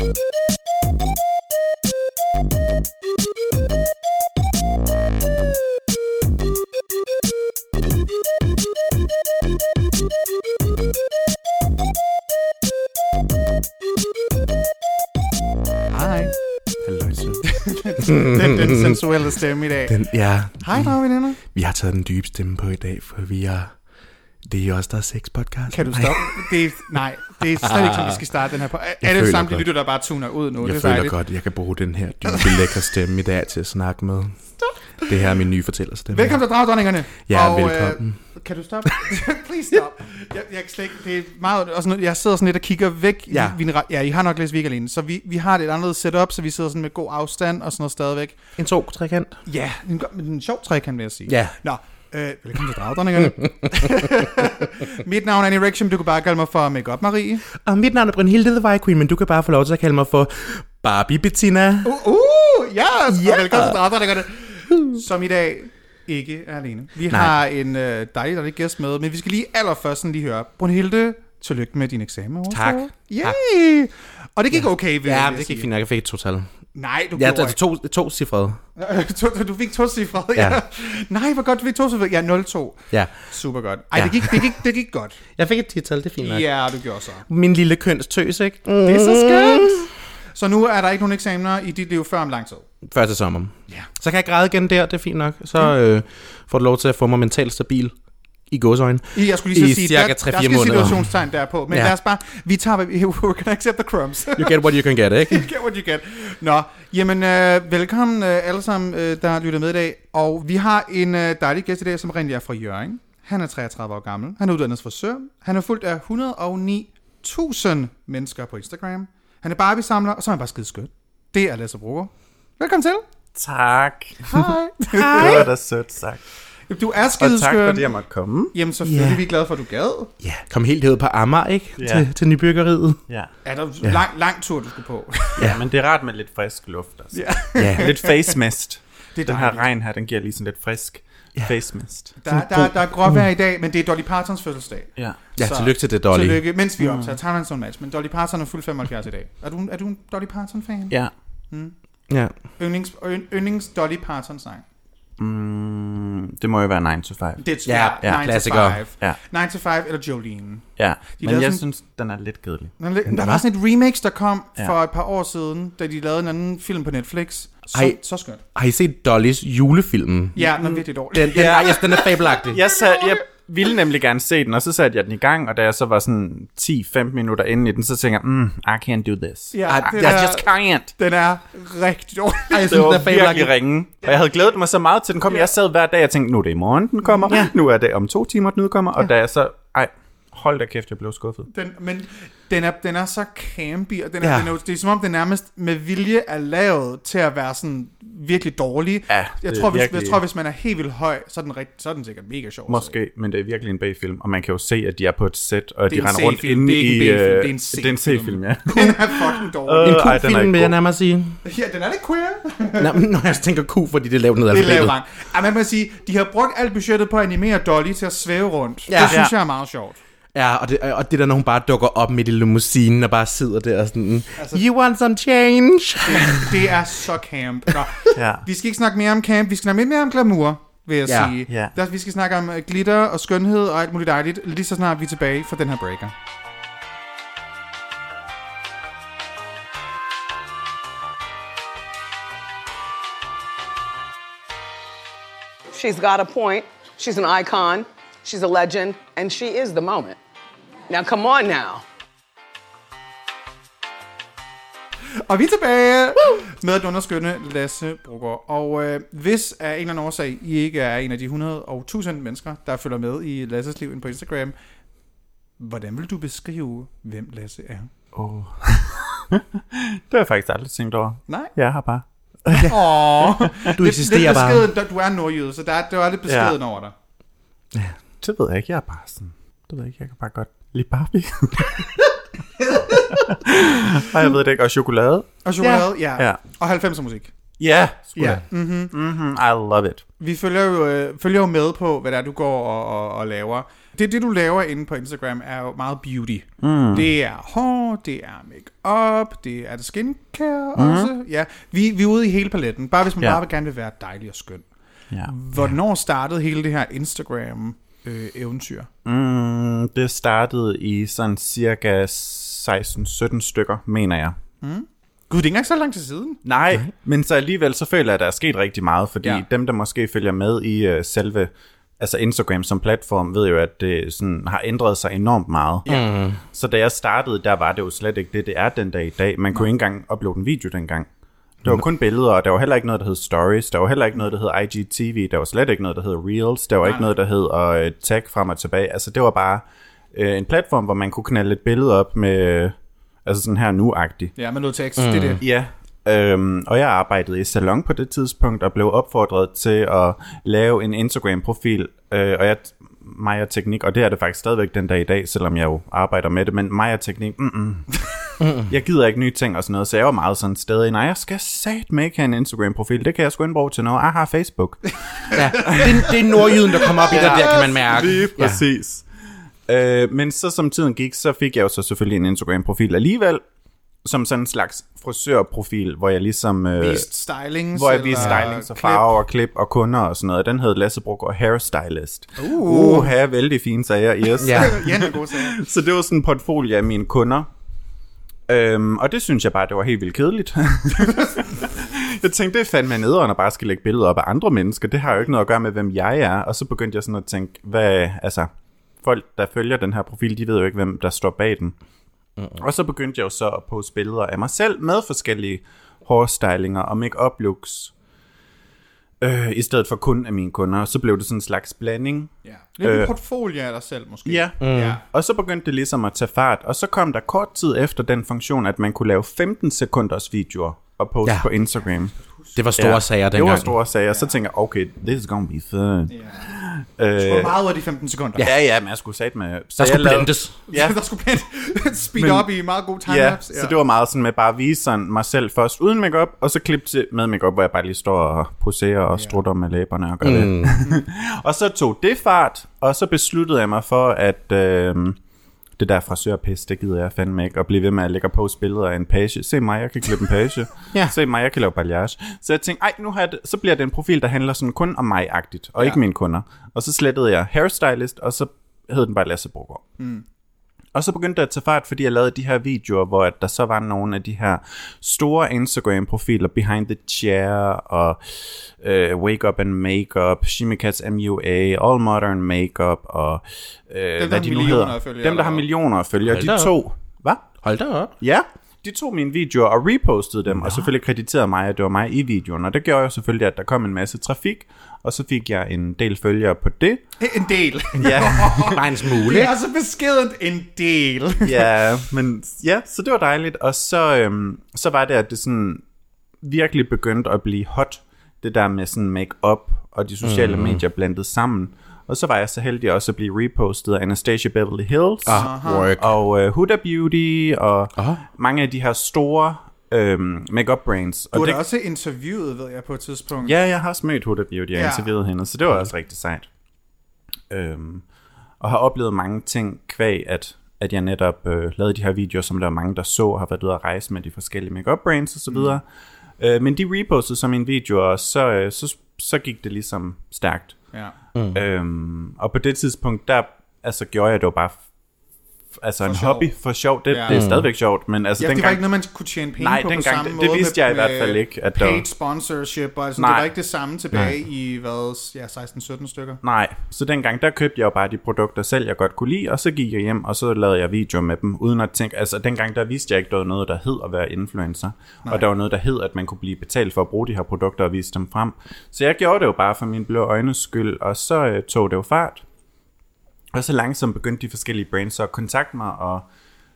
Den, den sensuelle stemme i dag. Den, ja, Hej, dragveninder. vi har taget den dybe stemme på i dag, for vi er... Det er også der er sex podcast. Kan du stoppe? Det er, nej, det er slet ikke sådan, vi skal starte den her på. Er det samtlige godt. lytter, der bare tuner ud nu? Jeg det er føler dejligt. godt, jeg kan bruge den her dybe, lækre stemme i dag til at snakke med. Det her er min nye fortællerstemme. Velkommen til Dragdronningerne. Ja, og, velkommen. Øh, kan du stoppe? Please stop. Jeg, jeg, kan slet ikke, det er meget, også jeg sidder sådan lidt og kigger væk. Ja. Vi, ja, I har nok læst Week alene. Så vi, vi har det et andet setup, så vi sidder sådan med god afstand og sådan noget stadigvæk. En to trekant. Ja, en, en sjov trekant, vil jeg sige. Ja. Nå, øh, velkommen til Dragdronningerne. Mit navn er Annie Rection, du kan bare kalde mig for Makeup Marie. Og mit navn er Brynhilde The White Queen, men du kan bare få lov til at kalde mig for Barbie Bettina. Uh, uh yes! Ja. Og velkommen til Dragdronningerne. Som i dag ikke er alene. Vi Nej. har en øh, dejlig, dejlig gæst med, men vi skal lige allerførst sådan lige høre. Brunhilde, tillykke med din eksamen. Tak. Yay! Og det gik okay, vil Ja, jeg det gik fint. Jeg fik et total. Nej, du Ja, gjorde altså to, to cifrede. du fik to cifre. Ja. Ja. Nej, hvor godt, du fik to cifre. Ja, 0-2. Ja. Super godt. Ej, Ja. det, gik, det, gik, det gik godt. Jeg fik et tital, det er fint nok. Ja, du gjorde så. Min lille kønstøs, ikke? Mm. Det er så skønt. Så nu er der ikke nogen eksamener i dit liv før om lang tid. Før til sommer. Ja. Så kan jeg græde igen der, det er fint nok. Så øh, får du lov til at få mig mentalt stabil i gåsøjne. I, jeg skulle lige så I sige, cirka der, 3-4 der skal måneder. situationstegn derpå. Men Ja. lad os bare, vi tager, we can accept the crumbs. You get what you can get, ikke? get what you get. Nå, jamen øh, velkommen øh, alle sammen, øh, der lytter med i dag. Og vi har en øh, dejlig gæst i dag, som rent er fra Jørgen. Han er 33 år gammel. Han er uddannet frisør. Han er fuldt af 109.000 mennesker på Instagram. Han er Barbie-samler, og så er han bare skide skønt. Det er Lasse Brugger. Velkommen til. Tak. Hej. Det var da sødt sagt. Du er Og skide tak skøn. fordi jeg måtte komme. Jamen selvfølgelig er vi glade for, at du gad. Ja, kom helt herud på Amager, ikke? Ja. Til, til nybyggeriet. Ja. Er der ja. lang, lang tur, du skulle på? ja, men det er rart med lidt frisk luft. Altså. ja. Ja. Lidt face mist. Det er Den her regn her, den giver lige sådan lidt frisk Ja. face mist. Der, der, der er gråvejr i dag, men det er Dolly Partons fødselsdag. Ja. Ja, Så- tillykke til det, Dolly. Tillykke, mens vi optager Thailand Zone Match. Men Dolly Parton er fuld 75 i dag. Er du, er du en Dolly Parton-fan? Ja. Ja. Yndlings, ynd- yndlings Dolly Parton-sang. Mm, det må jo være 9 to 5. Det er Ja, ja, ja, 9 klassiker. to 5. Ja. 9 to 5 eller Jolene. Ja. De Men jeg sådan- synes, den er lidt kedelig. Der, der var sådan et remix, der kom Ja. for et par år siden, da de lavede en anden film på Netflix. Så, Ej. så skønt. Har I set Dollys julefilm? Ja, den er virkelig dårlig. Den, den, Ja. ja. yes, den er fabelagtig. Jeg, sat, jeg ville nemlig gerne se den, og så satte jeg den i gang, og da jeg så var sådan 10-15 minutter inde i den, så tænkte jeg, mm, I can't do this. Ja, den, I er, just can't. den er rigtig dårlig. Ej, jeg Det var den er virkelig ringe. Og jeg havde glædet mig så meget til den kom. Jeg sad hver dag og tænkte, nu er det i morgen, den kommer. Ja. Nu er det om to timer, den udkommer. Og da jeg så... Ej, hold da kæft, jeg blev skuffet. Den, men den er, den er så campy, og den er, Ja. den er, det er som om, den nærmest med vilje er lavet til at være sådan virkelig dårlig. Ja, jeg, det tror, hvis, virkelig- jeg tror, hvis man er helt vildt høj, så er den, rigt, så er den sikkert mega sjov. Måske, men det er virkelig en B-film. Og man kan jo se, at de er på et sæt, og Det de er en render rundt C-film, inde det er ikke i... en øh, det er en Det er en C-film. C-film, ja. Den er fucking dårlig. En den er Q-film, ikke vil jeg nærmere sige. Ja, den er lidt queer. Nå, men når jeg tænker Q, fordi det er lavet ned af Det er lavet langt. Ja, man må sige, de har brugt alt budgettet på at animere Dolly til at svæve rundt. Ja. Det synes Ja. jeg er meget sjovt. Ja, og det, og det der, når hun bare dukker op midt i limousinen og bare sidder der og sådan, Altså- you want some change? Det er så camp. Nå, ja. vi skal ikke snakke mere om camp, vi skal snakke lidt mere om glamour, vil jeg Ja. sige. Ja. Der, vi skal snakke om øh, glitter og skønhed og alt muligt dejligt, lige så snart vi er tilbage fra den her breaker. She's got a point. She's an icon. She's a legend. And she is the moment. Now, come on now. Og vi er tilbage med den underskønne Lasse Brugger. Og øh, hvis af en eller anden årsag, I ikke er en af de 100 og 1000 mennesker, der følger med i Lasses liv inde på Instagram, hvordan vil du beskrive, hvem Lasse er? Oh. det har jeg faktisk aldrig tænkt over. Nej? Jeg har bare... Åh, Du eksisterer lidt bare. beskeden, du er nordjyde, så der er, der er lidt beskeden Ja. over dig. Det ved jeg ikke, jeg er bare sådan... Det ved jeg ikke, jeg kan bare godt lide Barbie. Og jeg ved det ikke. Og chokolade. Og chokolade, ja. ja. Ja. Og 90'er musik. Ja. Ja. Mm-hmm, I love it. Vi følger jo, øh, følger jo med på, hvad det er, du går og, og, og laver. Det, det, du laver inde på Instagram, er jo meget beauty. Mm. Det er hår, det er make-up, det er det skincare mm. også. Ja, vi, vi er ude i hele paletten. Bare hvis man Ja. bare vil gerne vil være dejlig og skøn. Ja. Hvornår startede hele det her Instagram-eventyr? Mm, det startede i sådan cirka 16-17 stykker, mener jeg. Gud, det er ikke engang så lang tid siden. Nej, men så alligevel så føler jeg, at der er sket rigtig meget, fordi Ja. dem, der måske følger med i uh, selve altså Instagram som platform, ved jo, at det sådan, har ændret sig enormt meget. Ja. Mm. Så da jeg startede, der var det jo slet ikke det, det er den dag i dag. Man kunne ikke engang uploade en video dengang. Der var kun billeder, og der var heller ikke noget, der hed stories. Der var heller ikke noget, der hed IGTV. Der var slet ikke noget, der hed Reels. Der var ikke noget, der hed uh, tag frem og tilbage. Altså, det var bare uh, en platform, hvor man kunne knalde et billede op med, uh, altså sådan her nu-agtigt. Ja, med noget tekst. Mm. Det er det. Ja, øhm, og jeg arbejdede i salon på det tidspunkt, og blev opfordret til at lave en Instagram-profil, øh, og jeg, mig og teknik, og det er det faktisk stadigvæk den dag i dag, selvom jeg jo arbejder med det, men mig og teknik, mm-mm. jeg gider ikke nye ting og sådan noget, så jeg var meget sådan stadig, nej, jeg skal satme ikke have en Instagram-profil, det kan jeg sgu ikke bruge til noget, jeg har Facebook. Ja. Det, det er nordjyden, der kommer op i dig, der kan man mærke. Lige præcis. Ja. Øh, men så som tiden gik, så fik jeg jo så selvfølgelig en Instagram-profil alligevel, som sådan en slags frisørprofil, hvor jeg ligesom... Øh, Vist stylings. hvor jeg viste eller stylings og klip. farver og klip og kunder og sådan noget. Den hed Lasse Brugger Hairstylist. Uh. Uh, her vældig fine sager, yes. Ja. Ja, en god sager. Så det var sådan en portfolio af mine kunder. Øhm, og det synes jeg bare, det var helt vildt kedeligt. jeg tænkte, det er fandme nederen at bare skal lægge billeder op af andre mennesker. Det har jo ikke noget at gøre med, hvem jeg er. Og så begyndte jeg sådan at tænke, hvad, altså, folk, der følger den her profil, de ved jo ikke, hvem der står bag den. Uh-uh. Og så begyndte jeg jo så at poste billeder af mig selv med forskellige hårstylinger og make-up looks. Øh, I stedet for kun af mine kunder. Og så blev det sådan en slags blanding. Ja. Lidt en Øh. portfolio af dig selv, måske. Ja. Mm. ja. Og så begyndte det ligesom at tage fart, og så kom der kort tid efter den funktion, at man kunne lave 15 sekunders videoer og poste Ja. ja. på Instagram. Det var store sager Det dengang. var store sager, så tænker jeg, okay, this is gonna be fun. Ja. Øh, Hvor meget ud af de 15 sekunder? ja, ja, men jeg skulle sat med... Så Der skulle jeg lavede- blendes. Ja, der skulle blive speed Men- op i meget god ja, timelapse. så det var meget sådan med bare at vise sådan mig selv først uden makeup og så klip til med makeup hvor jeg bare lige står og poserer og strutter med læberne og gør mm. det. og så tog det fart, og så besluttede jeg mig for, at øh, det der frisørpis, det gider jeg fandme ikke, og blive ved med at lægge på billeder af en page. Se mig, jeg kan klippe en page. Ja. Se mig, jeg kan lave balayage. Så jeg tænkte, ej, nu har jeg det, så bliver det en profil, der handler sådan kun om mig-agtigt, og Ja. ikke mine kunder. Og så slettede jeg hairstylist, og så hed den bare Lasse Brugger. Og så begyndte det at tage fart, fordi jeg lavede de her videoer, hvor at der så var nogle af de her store Instagram-profiler, Behind the Chair, og uh, Wake Up and Makeup, Shimikats MUA, All Modern Makeup, og uh, der hvad de nu millioner hedder. af følgere, Dem, der har millioner af følgere, de to... Hvad? Hold da op. Ja, de tog mine videoer og repostede dem, og selvfølgelig krediterede mig, at det var mig i videoen. Og det gjorde jo selvfølgelig, at der kom en masse trafik, og så fik jeg en del følgere på det. En del. Ja, Bare en smule. Det er så beskedent en del. ja, men ja, så det var dejligt. Og så, øhm, så var det, at det sådan virkelig begyndte at blive hot, det der med sådan make-up og de sociale mm. medier blandet sammen. Og så var jeg så heldig også at blive repostet af Anastasia Beverly Hills, Ah, work. og uh, Huda Beauty, og Aha. mange af de her store øhm, make-up brands. Du Og har da også interviewet, ved jeg, på et tidspunkt. Ja, jeg har også mødt Huda Beauty og Ja. interviewet hende, så det var også rigtig sejt. Øhm, og har oplevet mange ting kvæg, at, at jeg netop øh, lavede de her videoer, som der var mange, der så, og har været ude at rejse med de forskellige makeup brands og så videre. Mm. Øh, men de repostede som mine videoer, og så, øh, så, så gik det ligesom stærkt. Ja. Mm. Øhm, og på det tidspunkt, der altså, gjorde jeg det jo bare altså en sjov. hobby for sjov. Det, Ja. det er stadigvæk sjovt, men altså Ja, det var dengang... ikke noget, man kunne tjene penge Nej, på på dengang- samme det- måde. det vidste med- jeg i hvert fald ikke, at paid var- sponsorship, og sådan, Nej. det var ikke det samme tilbage i, hvad, ja, 16-17 stykker. Nej, så dengang der købte jeg jo bare de produkter selv, jeg godt kunne lide, og så gik jeg hjem, og så lavede jeg videoer med dem, uden at tænke, altså dengang der vidste jeg ikke, der var noget, der hed at være influencer, Nej. og der var noget, der hed, at man kunne blive betalt for at bruge de her produkter og vise dem frem. Så jeg gjorde det jo bare for min blå øjnes skyld, og så øh, tog det jo fart. Og så langsomt begyndte de forskellige brands at kontakte mig og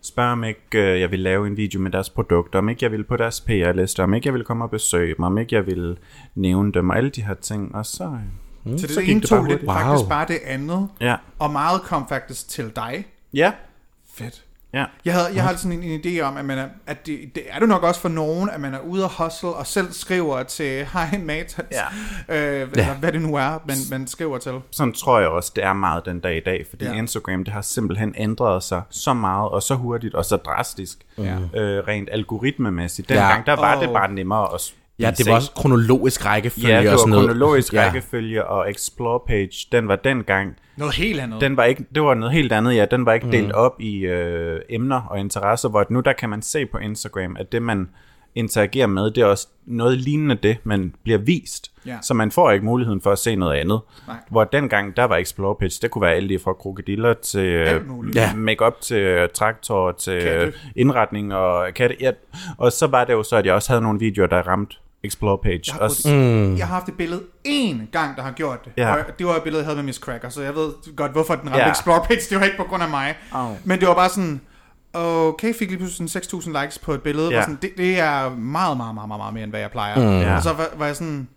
spørge, om ikke øh, jeg ville lave en video med deres produkter, om ikke jeg ville på deres PR-liste, om ikke jeg ville komme og besøge dem, om ikke jeg ville nævne dem, og alle de her ting. Og så, øh, Så det så ene gik det tog bare lidt hurtigt. faktisk Wow. bare det andet, ja. og meget kom faktisk til dig. Ja, Fedt. Ja. Jeg, havde, jeg har sådan en, en idé om, at, man er, at det, det er det nok også for nogen, at man er ude og hustle og selv skriver til Hej Matas, Ja. øh, eller hvad det nu er, man, man skriver til. Sådan tror jeg også, det er meget den dag i dag, fordi Ja. ja. Instagram, det har simpelthen ændret sig så meget, og så hurtigt, og så drastisk, Ja. øh, rent algoritmemæssigt. Dengang, der var Åh. det bare nemmere at Ja, det var også kronologisk rækkefølge Ja, det og var sådan noget. kronologisk Ja. rækkefølge, og Explore Page, den var dengang, Noget helt andet. den var ikke, det var noget helt andet, ja, den var ikke delt op i øh, emner og interesser, hvor at nu der kan man se på Instagram, at det man interagerer med, det er også noget lignende det, man bliver vist. Ja. Så man får ikke muligheden for at se noget andet. Nej. Hvor dengang, der var Explore Page, det kunne være alt lige fra krokodiller til øh. Ja. make-up til øh, traktor til Katte. øh, indretning og katte. Ja. Og så var det jo så, at jeg også havde nogle videoer, der ramte Explore Page. Jeg har, Også, mm. jeg har haft et billede én gang, der har gjort det. Ja. Og det var et billede, jeg havde med Miss Cracker, så jeg ved godt, hvorfor den ramte Ja. Explore page. Det var ikke på grund af mig. Au. Men det var bare sådan, okay, fik lige pludselig sådan 6.000 likes på et billede. Ja. Sådan, det, det er meget, meget, meget, meget, meget mere, end hvad jeg plejer. Mm. Ja. Og så var, var jeg sådan,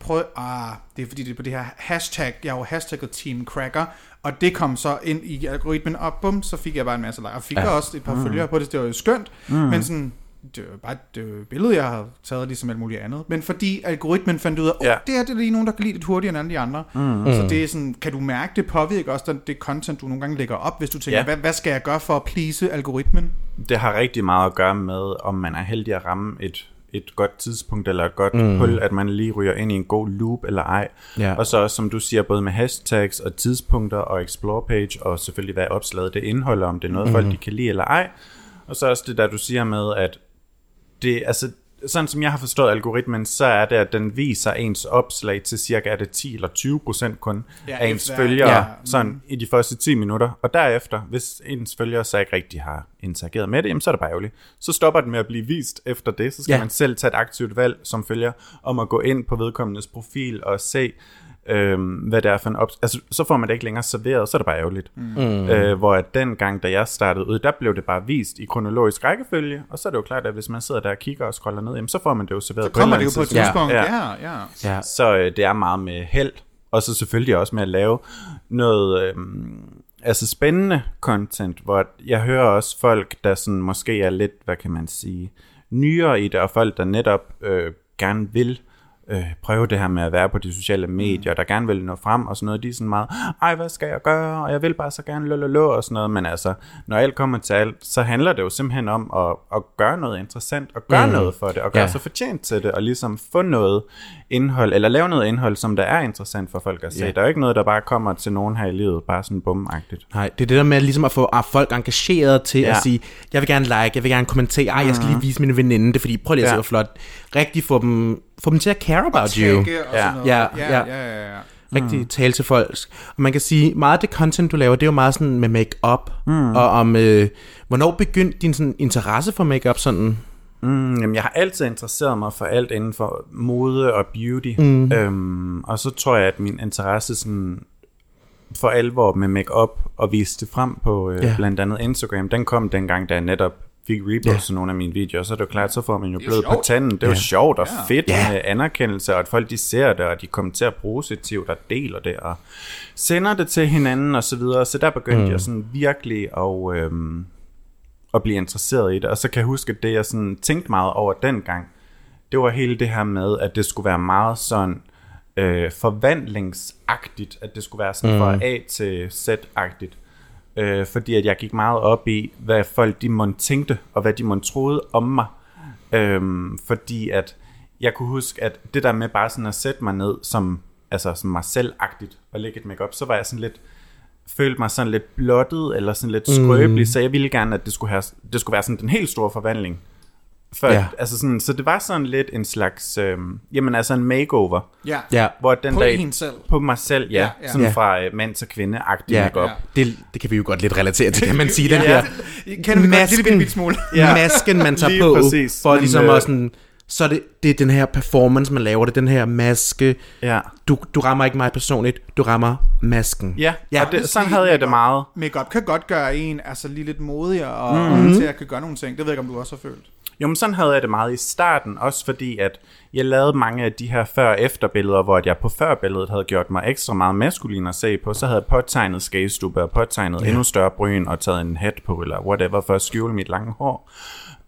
prøv, ah, det er fordi, det er på det her hashtag, jeg har jo hashtagget Team Cracker, og det kom så ind i algoritmen, og bum, så fik jeg bare en masse likes. Og fik ja. også et par mm. følgere på det, det var jo skønt, mm. men sådan, det var bare et øh, billede, jeg har taget, ligesom alt muligt andet. Men fordi algoritmen fandt ud af, oh, Ja. det er det er lige nogen, der kan lide det hurtigere end alle de andre. Mm. Så det er sådan, kan du mærke, det påvirker også den, det content, du nogle gange lægger op, hvis du tænker, Ja. hvad, hvad skal jeg gøre for at please algoritmen? det har rigtig meget at gøre med, om man er heldig at ramme et, et godt tidspunkt eller et godt mm. hul, at man lige ryger ind i en god loop eller ej. Ja. Og så også, som du siger, både med hashtags og tidspunkter og explore page, og selvfølgelig hvad opslaget det indeholder, om det er noget, mm. folk de kan lide eller ej. Og så også det der, du siger med, at det, altså, sådan som jeg har forstået algoritmen, så er det, at den viser ens opslag til cirka er det 10 eller 20 procent kun Ja, af ens efter- følgere, Ja. sådan i de første 10 minutter. Og derefter, hvis ens følgere så ikke rigtig har interageret med det, jamen, så er det bare ærgerligt. Så stopper den med at blive vist efter det. Så skal ja. man selv tage et aktivt valg som følger, om at gå ind på vedkommendes profil og se, øhm, hvad det er for en op... Altså, så får man det ikke længere serveret, så er det bare ærgerligt. Mm. Øh, hvor at den gang, da jeg startede ud, der blev det bare vist i kronologisk rækkefølge, og så er det jo klart, at hvis man sidder der og kigger og scroller ned, jamen, så får man det jo serveret Så kommer det jo på et tidspunkt. Ja. Ja, ja. Ja. så øh, det er meget med held, og så selvfølgelig også med at lave noget øh, altså spændende content, hvor jeg hører også folk, der sådan måske er lidt, hvad kan man sige, nyere i det, og folk, der netop øh, gerne vil øh, prøve det her med at være på de sociale medier, der gerne vil nå frem og sådan noget, de er sådan meget, ej, hvad skal jeg gøre, og jeg vil bare så gerne lå og sådan noget, men altså, når alt kommer til alt, så handler det jo simpelthen om at, at gøre noget interessant, og gøre mm. noget for det, og gøre Ja. sig fortjent til det, og ligesom få noget indhold, eller lave noget indhold, som der er interessant for folk at se. Ja. Der er jo ikke noget, der bare kommer til nogen her i livet, bare sådan bumagtigt. Nej, det er det der med ligesom at få ah, folk engageret til ja. At sige, jeg vil gerne like, jeg vil gerne kommentere, ej, jeg skal lige vise mine veninde det, fordi prøv lige at se, Ja. hvor flot. Rigtig få dem, få dem til at care about you. Ja. Ja, ja, ja. ja, ja. Rigtig mm. tale til folk. Og man kan sige, meget af det content, du laver, det er jo meget sådan med make-up. Mm. Og om, øh, hvornår begyndte din sådan, interesse for make-up sådan? Mm, jamen, jeg har altid interesseret mig for alt inden for mode og beauty. Mm. Øhm, og så tror jeg, at min interesse sådan for alvor med makeup og vise det frem på øh, ja. blandt andet Instagram, den kom dengang, da jeg netop fik repostet ja. nogle af mine videoer, så er det jo klart, så får man jo blod på tanden. Det er jo sjovt og Ja. fedt Ja. med anerkendelse, og at folk de ser det, og de kommenterer positivt og deler det, og sender det til hinanden og så videre. Så der begyndte mm. jeg sådan virkelig at, øhm, at blive interesseret i det. Og så kan jeg huske, at det jeg sådan tænkte meget over dengang, det var hele det her med, at det skulle være meget sådan øh, forvandlingsagtigt, at det skulle være sådan mm. fra A til Z-agtigt. Øh, fordi at jeg gik meget op i, hvad folk de måtte tænkte, og hvad de måtte troede om mig. Øhm, fordi at jeg kunne huske, at det der med bare sådan at sætte mig ned som, altså som mig selv-agtigt og lægge et makeup, så var jeg sådan lidt, følte mig sådan lidt blottet, eller sådan lidt skrøbelig, mm. så jeg ville gerne, at det skulle, have, det skulle være sådan den helt store forvandling. For, Ja. altså sådan, så det var sådan lidt en slags, øhm, jamen altså en makeover, Ja. Ja. hvor den På dag, en selv. på mig selv, ja, Ja, ja, sådan Ja. fra øh, mand til kvinde-agtig Ja, makeup. Ja. det, det kan vi jo godt lidt relatere til, kan man sige. Den Ja. der Kender vi godt en lille smule. ja. masken, man tager Lige på, præcis. for Men, ligesom øh, at sådan, så er det, det er den her performance, man laver, det er den her maske. Ja. Du, du rammer ikke mig personligt, du rammer masken. Ja, Ja. og det, sådan havde jeg det meget. Makeup kan godt gøre en altså lige lidt modigere og, mm-hmm. til at kan gøre nogle ting. Det ved jeg ikke, om du også har følt. Jo, men sådan havde jeg det meget i starten, også fordi at jeg lavede mange af de her før-efter-billeder, hvor at jeg på før-billedet havde gjort mig ekstra meget maskulin at se på, så havde jeg påtegnet skagestube og påtegnet ja. endnu større bryn og taget en hat på, eller whatever, for at skjule mit lange hår.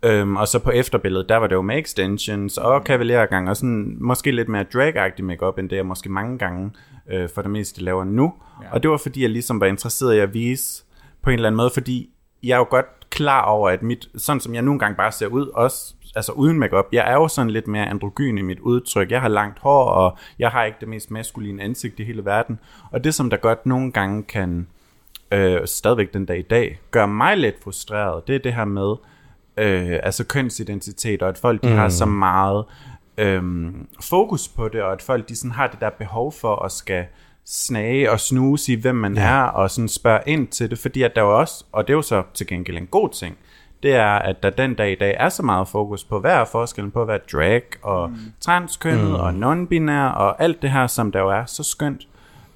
Øhm, og så på efterbilledet, der var det jo med extensions og kavalergang, og sådan måske lidt mere drag-agtig makeup end det jeg måske mange gange øh, for det meste laver nu. Ja. Og det var fordi, jeg ligesom var interesseret i at vise på en eller anden måde, fordi jeg jo godt klar over, at mit, sådan som jeg nogle gange bare ser ud, også altså uden makeup, jeg er jo sådan lidt mere androgyn i mit udtryk. Jeg har langt hår, og jeg har ikke det mest maskuline ansigt i hele verden. Og det, som der godt nogle gange kan, øh, stadigvæk den dag i dag, gøre mig lidt frustreret, det er det her med, øh, altså kønsidentitet, og at folk de mm. har så meget øh, fokus på det, og at folk de sådan har det der behov for at skal snage og snuse i, hvem man ja. er, og sådan spørge ind til det, fordi at der jo også, og det er jo så til gengæld en god ting, det er, at der den dag i dag er så meget fokus på, hvad er forskellen på at være drag og mm. transkønnet mm. og non-binær og alt det her, som der jo er så skønt,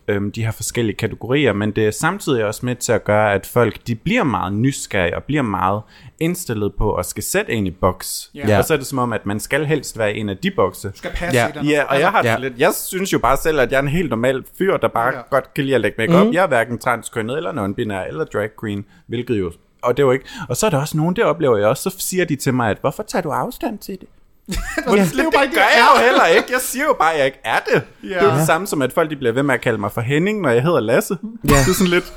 øhm, de her forskellige kategorier, men det er samtidig også med til at gøre, at folk de bliver meget nysgerrige og bliver meget indstillet på at skal sætte en i boks. Ja. Og så er det som om, at man skal helst være en af de bokse. skal passe Ja. i den. Ja, og jeg har Ja. ja. lidt, jeg synes jo bare selv, at jeg er en helt normal fyr, der bare Ja. ja. godt kan lide at lægge makeup. Mm. Jeg er hverken transkønnet eller non-binær eller drag queen, hvilket jo og det er jo ikke. Og så er der også nogen, det oplever jeg også, så siger de til mig, at hvorfor tager du afstand til det? Ja, det er jo bare Det ikke gør jeg jo heller ikke. Jeg siger jo bare, at jeg ikke er det. Ja. Det er jo det samme som, at folk de bliver ved med at kalde mig for Henning, når jeg hedder Lasse. Ja. Det er sådan lidt...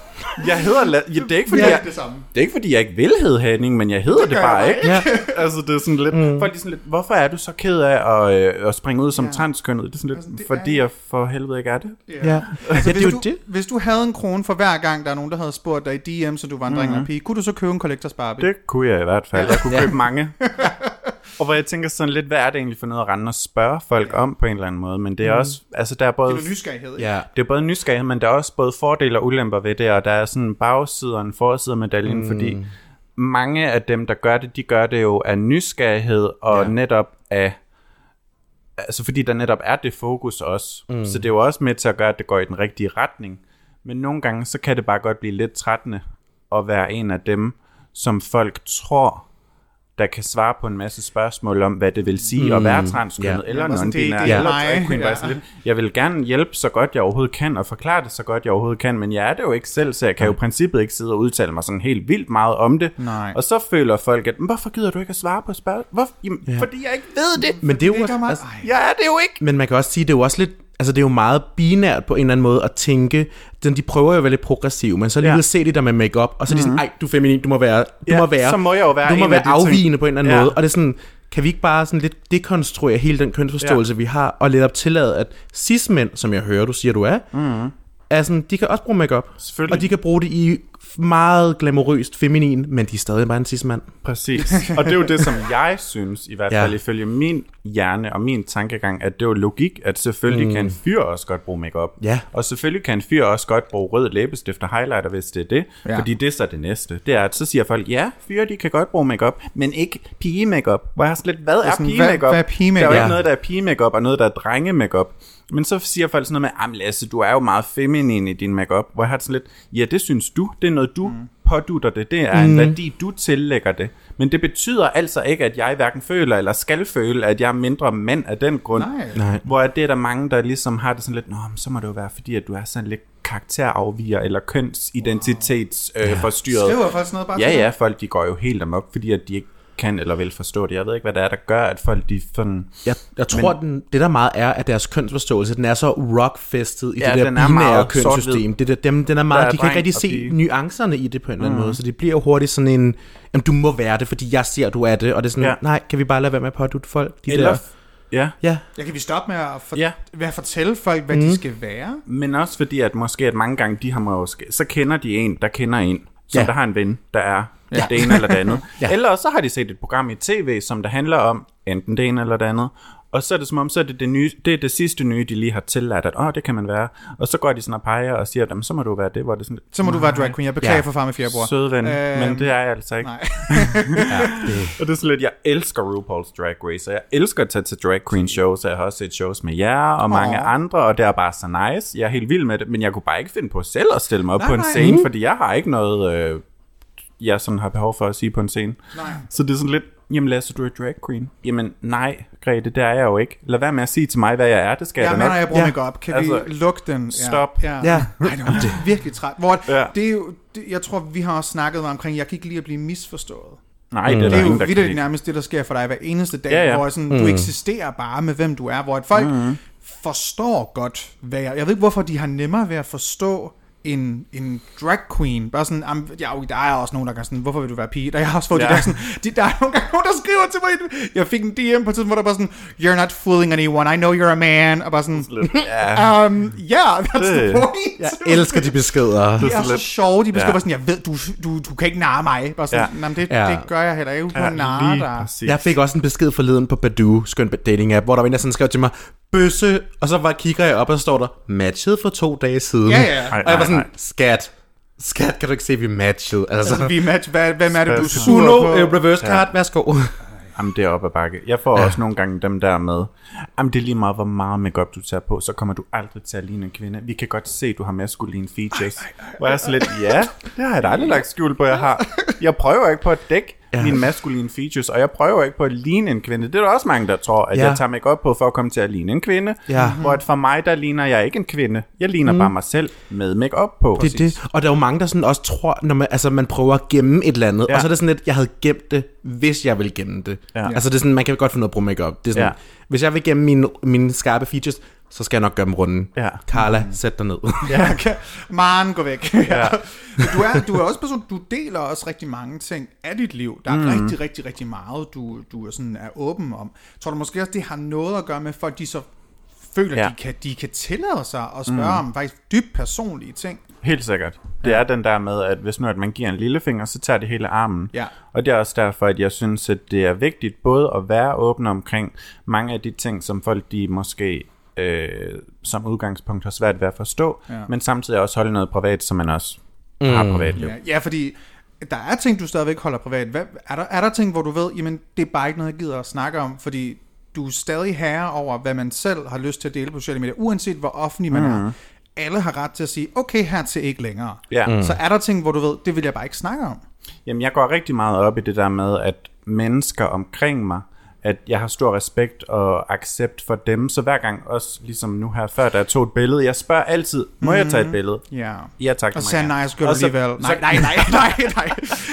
Jeg hedder Lasse. Ja, det er ikke fordi, Ja, jeg, det samme. det er ikke fordi, jeg ikke vil hedde Henning, men jeg hedder det, det bare jeg ikke. Ja. altså, det er sådan lidt... Mm. Folk er sådan lidt, hvorfor er du så ked af at, øh, at springe ud som ja. transkønnet? Det er sådan lidt, Altså, det fordi er- jeg for helvede ikke er det. Ja, ja Altså, det er hvis, jo du, det. hvis du havde en krone for hver gang, der er nogen, der havde spurgt dig i DM, så du var en dreng eller pige, kunne du så købe en Collectors Barbie? Det kunne jeg i hvert fald. Jeg kunne købe mange. og hvor jeg tænker sådan lidt, hvad er det egentlig for noget at rende og spørge folk om på en eller anden måde? Men det er også, altså der er både... Det er nysgerrighed, ikke? Ja. Det er både nysgerrighed, men der er også både fordele og ulemper ved det, og der er sådan en bagside og en forside af medaljen, mm. fordi mange af dem, der gør det, de gør det jo af nysgerrighed og Ja. ja. netop af altså fordi der netop er det fokus også. Mm. Så det er jo også med til at gøre, at det går i den rigtige retning. Men nogle gange, så kan det bare godt blive lidt trættende at være en af dem, som folk tror, der kan svare på en masse spørgsmål om, hvad det vil sige mm. at være transkønnet, Ja. eller non-binær, det er eller mig. drag queen. Ja. Ja. Lidt. Jeg vil gerne hjælpe så godt jeg overhovedet kan, og forklare det så godt jeg overhovedet kan, men jeg er det jo ikke selv, så jeg kan jo i princippet ikke sidde og udtale mig sådan helt vildt meget om det. Nej. Og så føler folk, at "Men hvorfor gider du ikke at svare på spørgsmål? Hvor? Jamen, ja. Fordi jeg ikke ved det. Men det er jo Det også, altså. Jeg er det jo ikke. Men man kan også sige, det er jo også lidt, altså det er jo meget binært på en eller anden måde at tænke, den, de prøver jo at være lidt progressive, men så alligevel ja. Se det der med makeup og så er de sådan, ej, du er feminin, du må være, du Ja, må være, så må jeg jo være du må være af de ting." afvigende på en eller anden Ja. måde, og det er sådan, kan vi ikke bare sådan lidt dekonstruere hele den kønsforståelse, ja. vi har, og lidt op tillade, at cis-mænd, som jeg hører, du siger, du er, mm. er sådan, de kan også bruge makeup og de kan bruge det i meget glamourøst feminin, men de er stadig bare en cis-mand. Præcis. Og det er jo det, som jeg synes, i hvert Ja. fald ifølge min hjerne og min tankegang, at det er jo logik, at selvfølgelig mm. kan en fyr også godt bruge makeup. Ja. Og selvfølgelig kan en fyr også godt bruge rød læbestift og highlighter, hvis det er det. Ja. Ja. Fordi det er så det næste. Det er, at så siger folk, ja, fyre de kan godt bruge makeup, men ikke pige makeup. Hvor jeg har lidt, hvad er sådan, pige hvad- makeup? hvad er pige-makeup? Der er jo Ja. ikke noget, der er pige makeup og noget, der er drenge makeup. Men så siger folk sådan noget med, jamen Lasse, du er jo meget feminin i din makeup. Hvor jeg har det sådan lidt, ja, det synes du. Det er noget, du mm. pådutter det. Det er en værdi, du tillægger det. Men det betyder altså ikke, at jeg hverken føler eller skal føle, at jeg er mindre mand af den grund. Nej. Nej. Hvor det er der mange, der ligesom har det sådan lidt, Nå, men så må det jo være, fordi at du er sådan lidt karakterafviger eller kønsidentitets øh, forstyrret. Skriver folk sådan noget bare Ja, ja, folk de går jo helt amok, fordi at de ikke kan eller vil forstå det. Jeg ved ikke, hvad det er, der gør, at folk de sådan... Jeg, jeg tror, Men, den, det der meget er, at deres kønsforståelse, den er så rockfæstet i Ja, det der er binære kønssystem. Det der, dem, den er meget, Der er de kan ikke rigtig se pige. nuancerne i det på en eller anden måde, så det bliver jo hurtigt sådan en, jamen du må være det, fordi jeg ser, du er det, og det er sådan, Ja. nej, kan vi bare lade være med at pådutte folk? De Eller, der, ja, ja, Ja, kan vi stoppe med at, for, Ja. med at fortælle folk, hvad mm. de skal være? men også fordi, at måske at mange gange, de har måske, så kender de en, der kender en, som ja. der har en ven, der er ja. det ene eller det andet. Ja. ja. Eller så har de set et program i tv, som der handler om enten det ene eller det andet. Og så er det som om, så er det det, nye, det, er det sidste nye, de lige har tilladt, at åh, det kan man være. Og så går de sådan og peger og siger, jamen, så må du være det, hvor det sådan Så må du være drag queen. Jeg beklager Ja. ja. for far med fire bror. søde ven, Øhm, men det er jeg altså ikke. Nej. Og det er sådan lidt, jeg elsker RuPaul's Drag Race, og jeg elsker at tage til drag queen shows, og jeg har også set shows med jer og mange Åh. andre, og det er bare så nice. Jeg er helt vild med det, men jeg kunne bare ikke finde på selv at stille mig op Nej, på en nej. scene, fordi jeg har ikke noget, øh, jeg sådan har behov for at sige på en scene. Nej. Så det er sådan lidt, jamen Lasse, du er drag queen. Jamen nej, Grete, det er jeg jo ikke. Lad være med at sige til mig, hvad jeg er. Det skal Jeg jeg da mener, nok. jeg bruger Ja. ja. makeup. Kan Altså, vi lukke den? stop. Ja. Ja. Ej, det var virkelig træt. Hvor, Ja. ja. Det er jo, det, jeg tror, vi har også snakket omkring, jeg kan ikke lide at blive misforstået. Nej, det er Det der er jo lide. nærmest det, der sker for dig hver eneste dag, Ja, ja. hvor sådan, du eksisterer bare med, hvem du er. Hvor at folk forstår godt, hvad jeg... Jeg ved ikke, hvorfor de har nemmere ved at forstå en, en drag queen. Bare sådan, am, ja, der er også nogen, der kan sådan, hvorfor vil du være pige? Der, jeg har også fået ja. De der sådan, de, der er nogle gange nogen, der skriver til mig. Jeg fik en DM på et tidspunkt, hvor der bare sådan, you're not fooling anyone, I know you're a man. Og bare sådan, Ja, um, yeah, that's the Det- point. Jeg elsker de beskeder. Det er så sjovt, de beskriver Ja. sådan, jeg ved, du, du, du kan ikke narre mig. Bare sådan, Ja. det, Ja. det gør jeg heller ikke. Du ja ja, narre dig. præcis. Jeg fik også en besked forleden på Badoo, skøn dating app, hvor der var en, der sådan skrev til mig, bøsse, og så var, kigger jeg op, og så står der, matchet for to dage siden. Ja, ja. Ej, Og jeg var sådan, skat, skat, kan du ikke se, vi matchede? Altså, Altså, vi match, hvad, hvem er det, du er sur Uno, på? øh, reverse card, værsgo. Jamen, det er op ad bakke. Jeg får ja. også nogle gange dem der med, jamen, det er lige meget, hvor meget makeup du tager på, så kommer du aldrig til at ligne en kvinde. Vi kan godt se, du har maskuline features. Hvor jeg er så lidt, ja, det har jeg da aldrig lagt skjul på, jeg har. Jeg prøver ikke på at dække ja. mine maskuline features, og jeg prøver ikke på at ligne en kvinde. Det er der også mange, der tror, at Ja. jeg tager makeup på for at komme til at ligne en kvinde. Ja. Hvor at for mig, der ligner jeg ikke en kvinde. Jeg ligner mm. bare mig selv med makeup på. Det det. Og der er jo mange, der sådan også tror, når man, altså, man prøver at gemme et eller andet, ja. Og så er det sådan lidt, jeg havde gemt det, hvis jeg ville gemme det. Ja. Altså det er sådan, man kan godt finde noget at bruge makeup. Det er sådan, Ja. hvis jeg vil gemme mine, mine skarpe features, så skal jeg nok gøre dem runde. Ja. Carla, sæt dig ned. Ja. Maren, gå væk. Ja. ja. Du er, du er også person, du deler også rigtig mange ting af dit liv. Der er mm. rigtig, rigtig, rigtig meget, du, du er, sådan, er åben om. Tror du måske også, det har noget at gøre med, for at de så føler, Ja. de kan, de kan tillade sig at spørge mm. om faktisk dybt personlige ting. Helt sikkert. Det er den der med, at hvis nu at man giver en lillefinger, så tager det hele armen. Ja. Og det er også derfor, at jeg synes, at det er vigtigt både at være åben omkring mange af de ting, som folk de måske øh, som udgangspunkt har svært ved at forstå, Ja. men samtidig også holde noget privat, så man også mm. har privatliv. Ja, ja, fordi der er ting, du stadigvæk holder privat. Hvad, er, der, er der ting, hvor du ved, jamen det er bare ikke noget, jeg gider at snakke om, fordi du er stadig herre over, hvad man selv har lyst til at dele på sociale medier, uanset hvor offentlig man mm. er. Alle har ret til at sige, okay, hertil ikke længere. Ja. Mm. Så er der ting, hvor du ved, det vil jeg bare ikke snakke om. Jamen, jeg går rigtig meget op i det der med, at mennesker omkring mig, at jeg har stor respekt og accept for dem, så hver gang, også ligesom nu her før, jeg tog et billede, jeg spørger altid, må jeg tage et billede? Ja. Ja, tak. Og så sagde nej, skal du alligevel. Nej, nej, nej, nej, nej,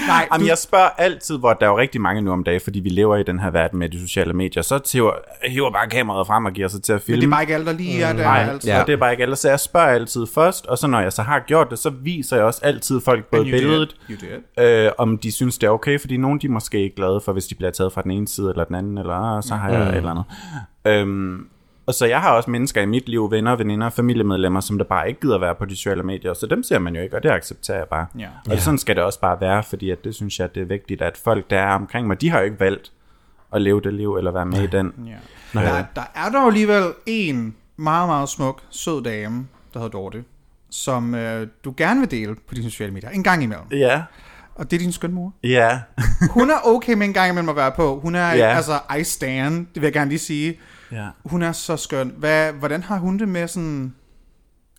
nej. Jamen, jeg spørger altid, hvor der er jo rigtig mange nu om dagen, fordi vi lever i den her verden med de sociale medier, så hiver, hiver bare kameraet frem og giver sig til at filme. men det er bare ikke alle, der lige er der. Nej, altså. ja. det er bare ikke ellers. Så jeg spørger altid først, og så når jeg så har gjort det, så viser jeg også altid folk både billedet, You did. øh, om de synes, det er okay, fordi nogle de er måske ikke glade for, hvis de bliver taget fra den ene side eller den anden, eller ah, så har jeg et eller andet. Øhm, og så jeg har også mennesker i mit liv, venner, veninder, familiemedlemmer, som der bare ikke gider være på de sociale medier, så dem ser man jo ikke, og det accepterer jeg bare. Ja. Og sådan skal det også bare være, fordi at det synes jeg, det er vigtigt, at folk, der er omkring mig, de har jo ikke valgt at leve det liv, eller være med i den. Ja. Der, der er jo alligevel en meget, meget smuk, sød dame, der hedder Dorte, som øh, du gerne vil dele på dine sociale medier, en gang imellem. Ja, Og det er din skøn mor. ja. Hun er okay med en gang imellem at være på. Hun er, Ja. altså, I stand, det vil jeg gerne lige sige. ja. Hun er så skøn. Hvad, hvordan har hun det med sådan...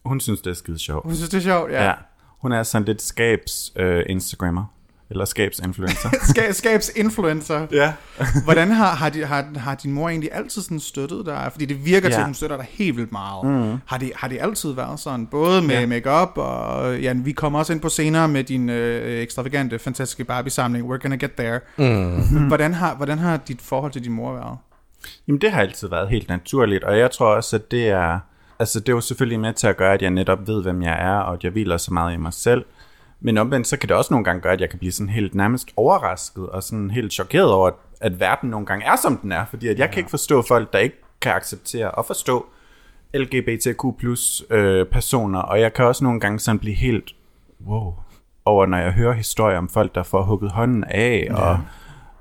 Hun synes, det er skide sjovt. Hun synes, det er sjovt, ja. Ja. Hun er sådan lidt skabs øh, Instagrammer. Eller skabs-influencer. Ska, skabsinfluencer. ja. Hvordan har, har, de, har, har din mor egentlig altid sådan støttet dig? Fordi det virker ja. til, at hun støtter dig helt vildt meget. Mm. Har, det, har det altid været sådan? Både med ja. makeup og... Ja, vi kommer også ind på senere med din øh, ekstravagante, fantastiske Barbie-samling. We're gonna get there. Mm. Hvordan, har, hvordan har dit forhold til din mor været? Jamen, det har altid været helt naturligt, og jeg tror også, at det er... Altså, det er jo selvfølgelig med til at gøre, at jeg netop ved, hvem jeg er, og at jeg hviler så meget i mig selv. Men omvendt, så kan det også nogle gange gøre, at jeg kan blive sådan helt nærmest overrasket, og sådan helt chokeret over, at, at verden nogle gange er, som den er. Fordi at jeg kan ikke forstå folk, der ikke kan acceptere og forstå LGBTQ plus øh, personer, og jeg kan også nogle gange sådan blive helt wow over, når jeg hører historier om folk, der får hugget hånden af, ja. og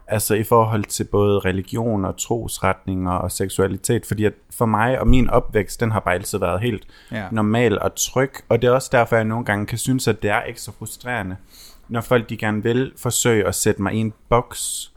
altså i forhold til både religion og trosretninger og seksualitet, fordi at for mig og min opvækst, den har bare altid været helt Ja. normal og tryg, og det er også derfor, jeg nogle gange kan synes, at det er ekstra frustrerende, når folk de gerne vil forsøge at sætte mig i en boks,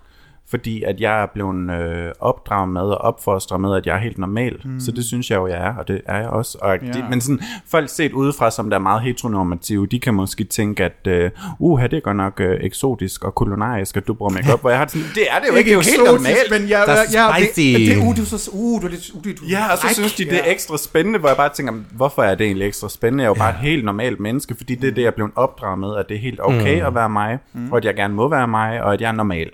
fordi at jeg er blevet øh, opdraget med og opfostret med, at jeg er helt normal. Mm. Så det synes jeg jo, jeg er, og det er jeg også. Og Ja. de, men sådan, folk set udefra, som der er meget heteronormative, de kan måske tænke, at øh, uh, det er godt nok øh, eksotisk og kolonarisk, at du bruger makeup, hvor jeg har sådan, det er det jo ikke, det er jo helt normalt. Men jeg, Der er jeg, spicy. det, det, uh, du så, uh, du er lidt, uh, du er Ja, og så fræk. synes de, det er ekstra spændende, hvor jeg bare tænker, hvorfor er det egentlig ekstra spændende? Jeg er jo bare et helt normalt menneske, fordi det er det, jeg er blevet opdraget med, at det er helt okay mm. at være mig, mm. og at jeg gerne må være mig, og at jeg er normal.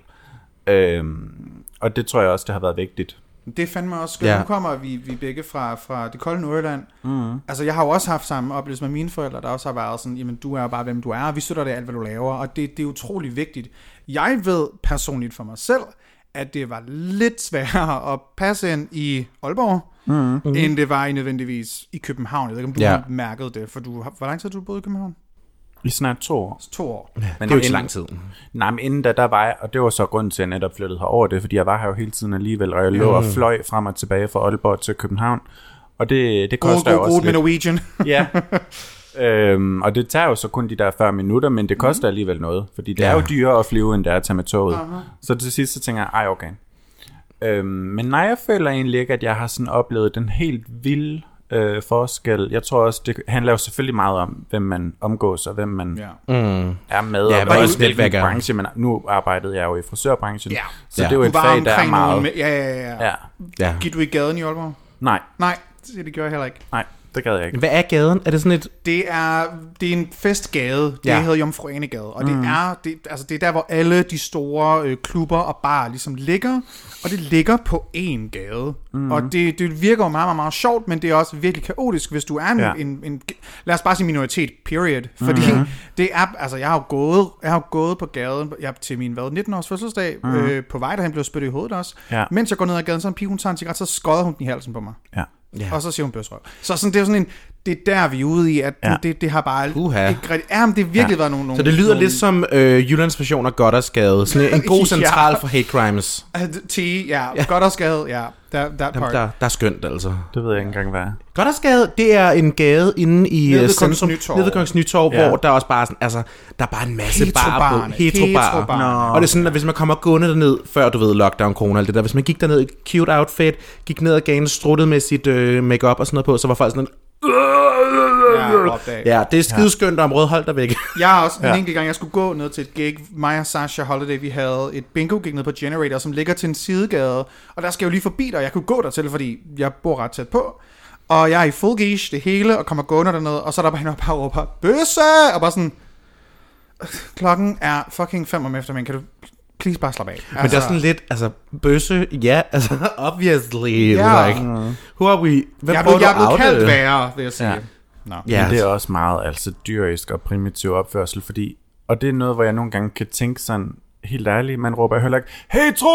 Øhm, og det tror jeg også, det har været vigtigt. Det er fandme også skønt. Ja. Nu kommer vi, vi begge fra, fra det kolde Nordjylland. Mm. Altså, jeg har jo også haft samme oplevelse med mine forældre, der også har været sådan, jamen, du er jo bare, hvem du er, og vi støtter dig i alt, hvad du laver, og det, det er utrolig vigtigt. Jeg ved personligt for mig selv, at det var lidt sværere at passe ind i Aalborg, mm. end det var i nødvendigvis i København. Jeg ved ikke, om du Ja. har mærket det, for du hvor lang tid har du boet i København? I snart to år. To år. Men Det er jo ikke så lang tid. Nej, men inden da, der var jeg, og det var så grunden til, at jeg netop flyttede herover det, fordi jeg var her jo hele tiden alligevel, og jeg lå og fløj frem og tilbage fra Aalborg til København. Og det, det God, koster jo god, også god med lidt. Norwegian. Ja. øhm, og det tager jo så kun de der 40 minutter, men det koster alligevel noget. Fordi det ja. er jo dyrere at flyve, end det er at tage med toget. Uh-huh. Så til sidst så tænker jeg, ej okay. Øhm, men nej, jeg føler egentlig ikke, at jeg har sådan oplevet den helt vilde øh, forskel. Jeg tror også, det handler jo selvfølgelig meget om, hvem man omgås, og hvem man ja. er med, Ja, og hvad også hvilken er. branche. Men nu arbejdede jeg jo i frisørbranchen, Ja. så Ja. det er jo Du et fag, der er meget... med- Ja, ja, ja. ja. Ja, Ja. Gik du i gaden i Aalborg? nej, Nej, det gjorde jeg heller ikke. nej, det gad jeg ikke. Hvad er gaden? Er det sådan et... Det er, det er en festgade. Det Ja. hedder Jomfru Anegade. Og det, er, det, altså det er der, hvor alle de store øh, klubber og barer ligesom ligger. Og det ligger på én gade. Mm. Og det, det virker jo meget, meget, meget sjovt, men det er også virkelig kaotisk, hvis du er en, Ja. en, en lad os bare sige minoritet, period. Fordi mm. det er, altså jeg har jo gået, jeg har gået på gaden jeg, til min hvad, 19 års fødselsdag, mm. øh, på vej derhen blev jeg spyttet i hovedet også. Ja. Mens jeg går ned ad gaden, så en pige, hun tager en cigaret, så skodder hun den i halsen på mig. Ja. Ja. Og så siger hun bøsrøv. Så sådan, det er jo sådan en, det er der, vi er ude i, at Ja. ja. det, det har bare Uha. ikke ja, men det har virkelig Ja. ja. været nogle, nogle Så det lyder nogle, lidt som øh, Jyllands version af Goddersgade. Sådan en god Ja. central for hate crimes. T, ja, ja. skade, ja, that, that Jamen, part. der, der er skønt, altså. Det ved jeg ikke engang, hvad er. Goddersgade, det er en gade inde i Nede ved øh, Kongens centrum. Nytorv. Nede ved Kongens Nytorv, Ja. hvor der er også bare sådan, altså, der er bare en masse barer på. Heterobarerne. Og det er sådan, at hvis man kommer gående derned, før du ved lockdown corona alt det der, hvis man gik derned i cute outfit, gik ned ad gaden, struttet med sit øh, makeup og sådan noget på, så var folk sådan, Ja, ja, det er skideskønt område, hold dig væk. Jeg har også en Ja. enkelt gang, jeg skulle gå ned til et gig, mig og Sasha Holiday, vi havde et bingo gig ned på Generator, som ligger til en sidegade, og der skal jeg jo lige forbi dig, og jeg kunne gå dertil, fordi jeg bor ret tæt på. Og jeg er i full geesh, det hele, og kommer gående dernede, og så er der bare en, der bare råber, bøsse! Og bare sådan, klokken er fucking fem om eftermiddagen, kan du please bare slappe af? Altså, Men det er sådan lidt, altså, bøsse, ja, altså, obviously, Ja. like, who are we? Hvad jeg er blevet, jeg er blevet kaldt værre, vil jeg sige. Ja. Ja. Nå. Ja, Men det er også meget altså dyrisk og primitiv opførsel, fordi, og det er noget, hvor jeg nogle gange kan tænke sådan, helt ærligt, man råber jo heller ikke, hey tro!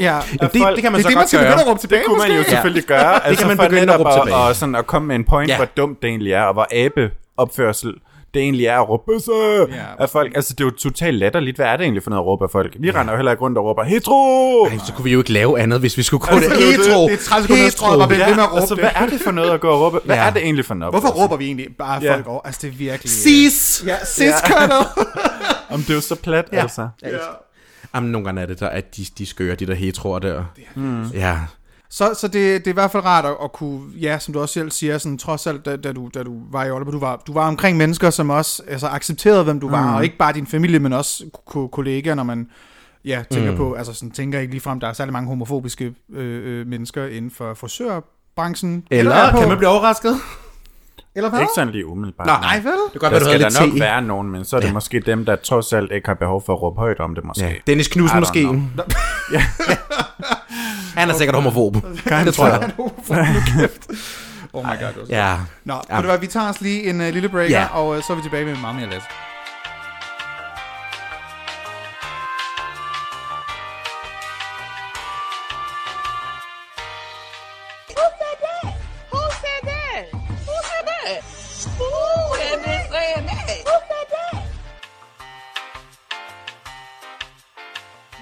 Ja. Af det- folk- det kan man Det så det, man godt skal gøre. begynde at råbe tilbage, Det kunne man jo måske. selvfølgelig gøre. altså kan man begynde at råbe tilbage. Og, sådan at komme med en point, Ja. hvor dumt det egentlig er, og hvor abe opførsel det egentlig er at råbe bøsse Ja. af folk. Altså, det er jo totalt latterligt. Hvad er det egentlig for noget at råbe af folk? Vi render jo heller ikke rundt og råber, hetero! Ej, så kunne vi jo ikke lave andet, hvis vi skulle gå Altså, det. det er jo det. Hetero, Det er 30 sekunder, tror, jeg ved med at råbe altså, hvad er det for noget at gå og råbe? Hvad Ja. er det egentlig for noget? Hvorfor råber vi egentlig bare Ja. folk over? Altså, det er virkelig... Sis! Ja, sis kønnet. Om det er jo så plat, ja. altså. ja. Jamen, nogle gange er det der, at de, de skører, de der heteroer der. Mm. Ja. Så, så det, det er i hvert fald rart at, at kunne, ja, som du også selv siger, sådan, trods alt, da, da, du, da du var i Aalborg, du var, du var omkring mennesker, som også altså, accepterede, hvem du var, Mm. og ikke bare din familie, men også ko- kollegaer, når man ja, tænker mm. på, altså sådan, tænker ikke ligefrem, der er særlig mange homofobiske øh, øh, mennesker inden for frisørbranchen. Eller er på- kan man blive overrasket? Eller hvad? Ikke sådan lige umiddelbart. Nå, Nej, vel? Det kan godt Der skal der nok te. være nogen, men så er det Ja. måske dem, der trods alt ikke har behov for at råbe højt om det, måske. Ja. Dennis Knudsen måske. know. Han er sikkert homofob. det tror jeg. Oh my god, det var så- Ja. Nå, ja. du hvad, vi tager os lige en uh, lille breaker, Ja. og uh, så er vi tilbage med meget mere let.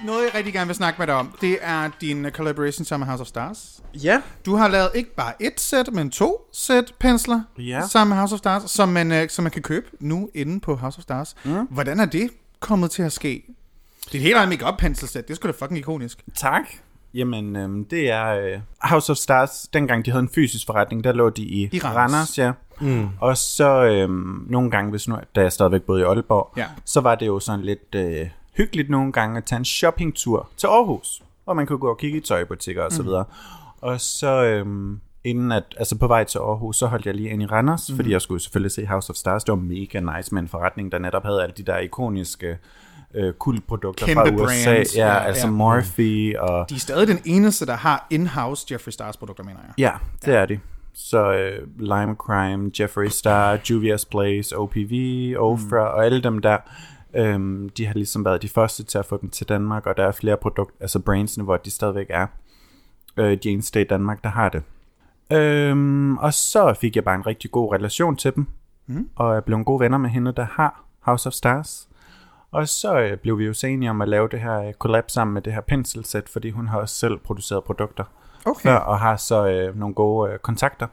Noget, jeg rigtig gerne vil snakke med dig om, det er din collaboration sammen med House of Stars. Ja. Du har lavet ikke bare et sæt, men to sæt pensler Ja. sammen med House of Stars, som man, uh, som man kan købe nu inde på House of Stars. Mm. Hvordan er det kommet til at ske? Det er et helt andet make-up penselsæt. Det er sgu da fucking ikonisk. Tak. Jamen, øhm, det er øh, House of Stars. Dengang de havde en fysisk forretning, der lå de i, I Randers. Randers. ja. Mm. Og så øhm, nogle gange, hvis nu, da jeg stadigvæk boede i Aalborg, Ja. så var det jo sådan lidt øh, hyggeligt nogle gange at tage en shoppingtur til Aarhus, hvor man kunne gå og kigge i tøjbutikker og så videre. Og så øhm, inden at, altså på vej til Aarhus, så holdt jeg lige ind i Randers, mm. fordi jeg skulle selvfølgelig se House of Stars. Det var mega nice med en forretning, der netop havde alle de der ikoniske øh, kultprodukter Kæmpe fra USA. brands. Ja, Ja, altså ja. Morphe og... De er stadig den eneste, der har in-house Jeffree Stars produkter, mener jeg. Ja, det er de. Så øh, Lime Crime, Jeffree Star, Juvia's Place, OPV, Ofra mm. og alle dem der, øhm, de har ligesom været de første til at få dem til Danmark, og der er flere produkter, altså brandsene, hvor de stadigvæk er. Øh, de eneste i Danmark, der har det. Øhm, og så fik jeg bare en rigtig god relation til dem, mm. og jeg blev gode venner med hende, der har House of Stars. Og så øh, blev vi jo enige om at lave det her øh, collab sammen med det her penselsæt, fordi hun har også selv produceret produkter Okay. før, og har så øh, nogle gode øh, kontakter.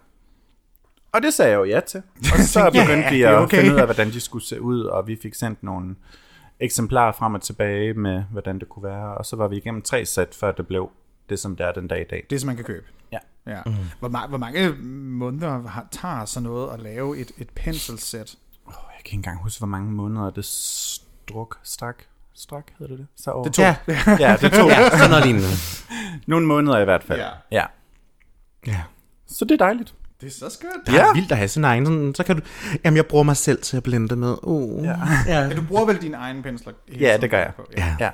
Og det sagde jeg jo ja til. Og så begyndte vi det er at okay. finde ud af, hvordan de skulle se ud, og vi fik sendt nogle eksemplarer frem og tilbage med, hvordan det kunne være. Og så var vi igennem tre sæt, før det blev det, som det er den dag i dag. Det, som man kan købe. Ja. Ja. Mm. Hvor, ma- hvor mange måneder har, tager sådan noget at lave et, et penselsæt? Oh, jeg kan ikke engang huske, hvor mange måneder det struk, strak, strak hedder det det? Så over. Det tog. Ja. Ja, det tog Ja, sådan noget lignende. nogle måneder i hvert fald. Ja. ja. Ja. Så det er dejligt. Det er så skønt. Det er vildt at have sin egen, sådan, så kan du, jamen jeg bruger mig selv til at blende med. Uh. Ja. ja. Ja, du bruger vel dine egne pensler? Ja, det gør jeg. på? ja. Ja.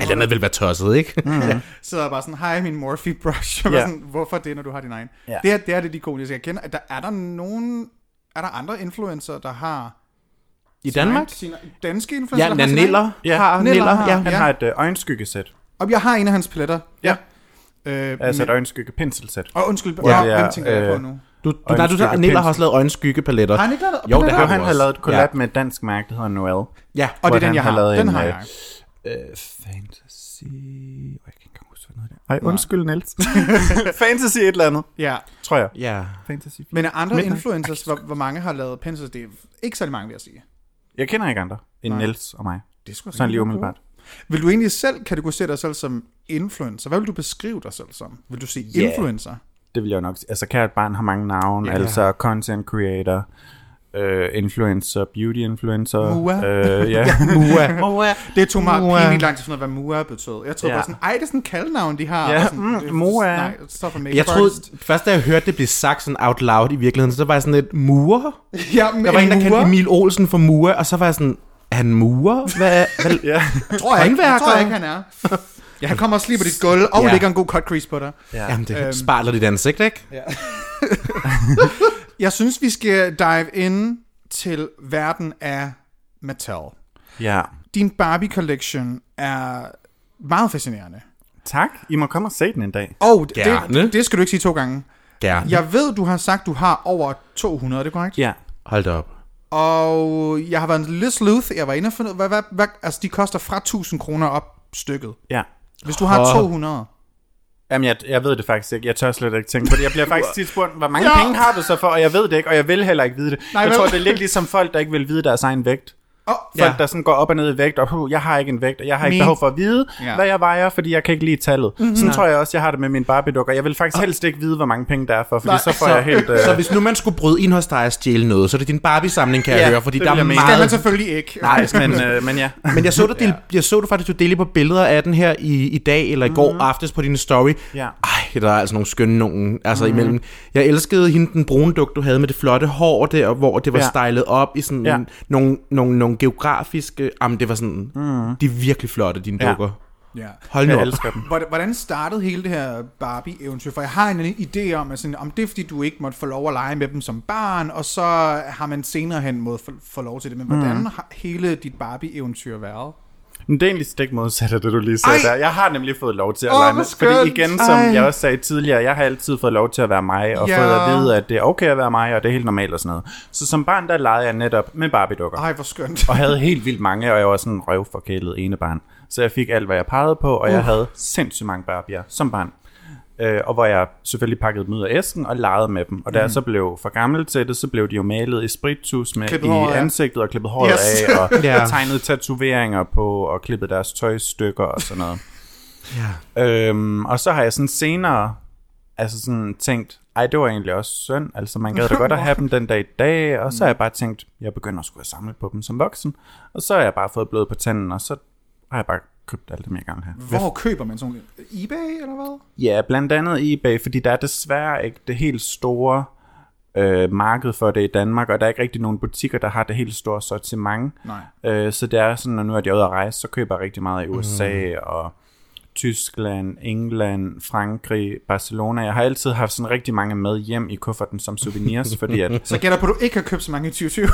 Alt andet vil være tosset, ikke? Mm. Så er bare sådan, hej min Morphe brush. Og Ja. ja. sådan, Hvorfor det, når du har din egen? Ja. Det, er, det er det ikoniske. Jeg kender, at der, er der nogen... Er der andre influencer, der har... I Danmark? Sine, danske influencer, Ja, har Niller? Ja, har Niller Niller, har- ja. Han Ja. har et øh, øjenskyggesæt. Og jeg har en af hans paletter. Ja. Øh, Altså et men, øjenskygge penselsæt. og undskyld, Hvor ja, er, hvem tænker jeg på øh, nu? Du, du, nej, du, Øjenskygge Niller har også lavet øjenskyggepaletter. Har han ikke lavet Jo, det paletter? har Jo, han har lavet et collab Ja. med et dansk mærke, der hedder Noel. Ja, Og det er den, han jeg har har. lavet Den en, har øh, jeg. Øh, fantasy... Oh, jeg kan ikke huske, hvad den hedder. Ej, undskyld, Niels. fantasy et eller andet, Ja, tror jeg. ja. Fantasy. men er andre Midnight. influencers, hvor, hvor mange har lavet pensler? Det er ikke særlig mange, vil jeg sige. Jeg kender ikke andre end Nej. Niels og mig. Det skulle Sådan lige umiddelbart. Vil du egentlig selv kategorisere dig selv som influencer? Hvad vil du beskrive dig selv som? Vil du sige Ja. influencer? Det vil jeg jo nok sige. Altså, kært barn har mange navne. Ja. Altså, content creator, øh, influencer, beauty influencer. Mua. Øh, ja. Mua. Det tog mig Mua. pinligt lang tid at finde ud af, hvad Mua betød. Jeg troede Ja. bare sådan, ej, det er sådan en kaldnavn, de har. Ja, sådan, mm, Mua. Nej, stop for Jeg troede, først da jeg hørte det blive sagt sådan out loud i virkeligheden, så var jeg sådan lidt, murer? Ja, Der var en, der kaldte Emil Olsen for murer, og så var jeg sådan, han murer? Hvad, hvad? ja. tror jeg, ikke, jeg tror ikke, han er. Ja, han kommer og slipper dit gulv, og Ja. lægger en god cut crease på dig. ja. Jamen, det Øhm. spejler dit ansigt, ikke? Jeg synes, vi skal dive ind til verden af Mattel. ja. Din Barbie Collection er meget fascinerende. Tak. I må komme og se den en dag. Og det, Gerne. det, det skal du ikke sige to gange. Ja. Jeg ved, du har sagt, du har over 200, er det korrekt? Ja. Hold da op. Og jeg har været en lidt sleuth. Jeg var inde og finde ud hvad, hvad, hvad, altså de koster fra 1000 kroner op stykket. Ja. Hvis du har Åh. 200. Jamen, jeg, jeg ved det faktisk ikke. Jeg tør slet ikke tænke på det. Jeg bliver faktisk tit spurgt, hvor mange Ja. penge har du så for? Og jeg ved det ikke, og jeg vil heller ikke vide det. Nej, jeg vel? tror, det er lidt ligesom folk, der ikke vil vide deres egen vægt. Oh, Folk, der sådan går op og ned i vægt, og jeg har ikke en vægt, og jeg har ikke Min- behov for at vide, Ja. ja. hvad jeg vejer, fordi jeg kan ikke lide tallet. Mhm. Mm-hmm. Sådan tror jeg også, jeg har det med min Barbie-dukker. Jeg vil faktisk helst ikke vide, hvor mange penge der er for, fordi Nej, så får Så, jeg helt... Øh, så hvis nu man skulle bryde ind hos dig og stjæle noget, så er det din Barbie-samling, kan jeg Ja, høre, fordi det der er jeg mene. skal man meget... selvfølgelig ikke. Nej, men, øh, men ja. Men jeg så, du del, jeg så du faktisk, du delte på billeder af den her i, i dag, eller i går Mhm. aftes på din story. Ja. Ej, der er altså nogle skønne nogen, altså Mhm. mm. imellem. Jeg elskede hende, den brune duk, du havde med det flotte hår der, hvor det var Ja. stylet op i sådan Ja. nogle, nogle, nogle geografiske... Jamen, det var sådan... Mm. De er virkelig flotte, dine Ja. dukker. Ja. Hold nu Jeg op. elsker dem. Hvordan- Hvordan startede hele det her Barbie-eventyr? For jeg har en idé om, at sådan, om det er, fordi du ikke måtte få lov at lege med dem som barn, og så har man senere hen måtte få, få lov til det. Men hvordan Mhm. har hele dit Barbie-eventyr været? Men det er egentlig stik modsat af det, du lige sagde Ej! der. Jeg har nemlig fået lov til at Åh, lege med. Fordi igen, som Ej. jeg også sagde tidligere, jeg har altid fået lov til at være mig, og Ja. fået at vide, at det er okay at være mig, og det er helt normalt og sådan noget. Så som barn, der legede jeg netop med Barbie-dukker. Ej, hvor skønt. Og havde helt vildt mange, og jeg var sådan en røvforkælet ene barn. Så jeg fik alt, hvad jeg pegede på, og jeg havde sindssygt mange Barbie'er som barn. Øh, og hvor jeg selvfølgelig pakkede dem ud af æsken og legede med dem. Og da jeg så blev for gammel til det, så blev de jo malet i spritus med Klippet i håret af. ansigtet og klippet håret Yes. af, og Ja. tegnet tatoveringer på, og klippet deres tøjstykker og sådan noget. Ja. Øhm, og så har jeg sådan senere altså sådan tænkt, ej, det var egentlig også synd. Altså, man gad da godt at have dem den dag i dag. Og så har jeg bare tænkt, jeg begynder at skulle have samlet på dem som voksen. Og så har jeg bare fået blod på tanden, og så har jeg bare købt alt det, jeg gerne vil have. Hvor køber man sådan eBay, eller hvad? Ja, blandt andet eBay, fordi der er desværre ikke det helt store øh, marked for det i Danmark, og der er ikke rigtig nogen butikker, der har det helt store sortiment. Nej. Øh, så det er sådan, når nu er jeg ude at rejse, så køber jeg rigtig meget i USA mm. og Tyskland, England, Frankrig, Barcelona. Jeg har altid haft sådan rigtig mange med hjem i kufferten som souvenirs, fordi at... Så gætter på, at du ikke har købt så mange i 2020.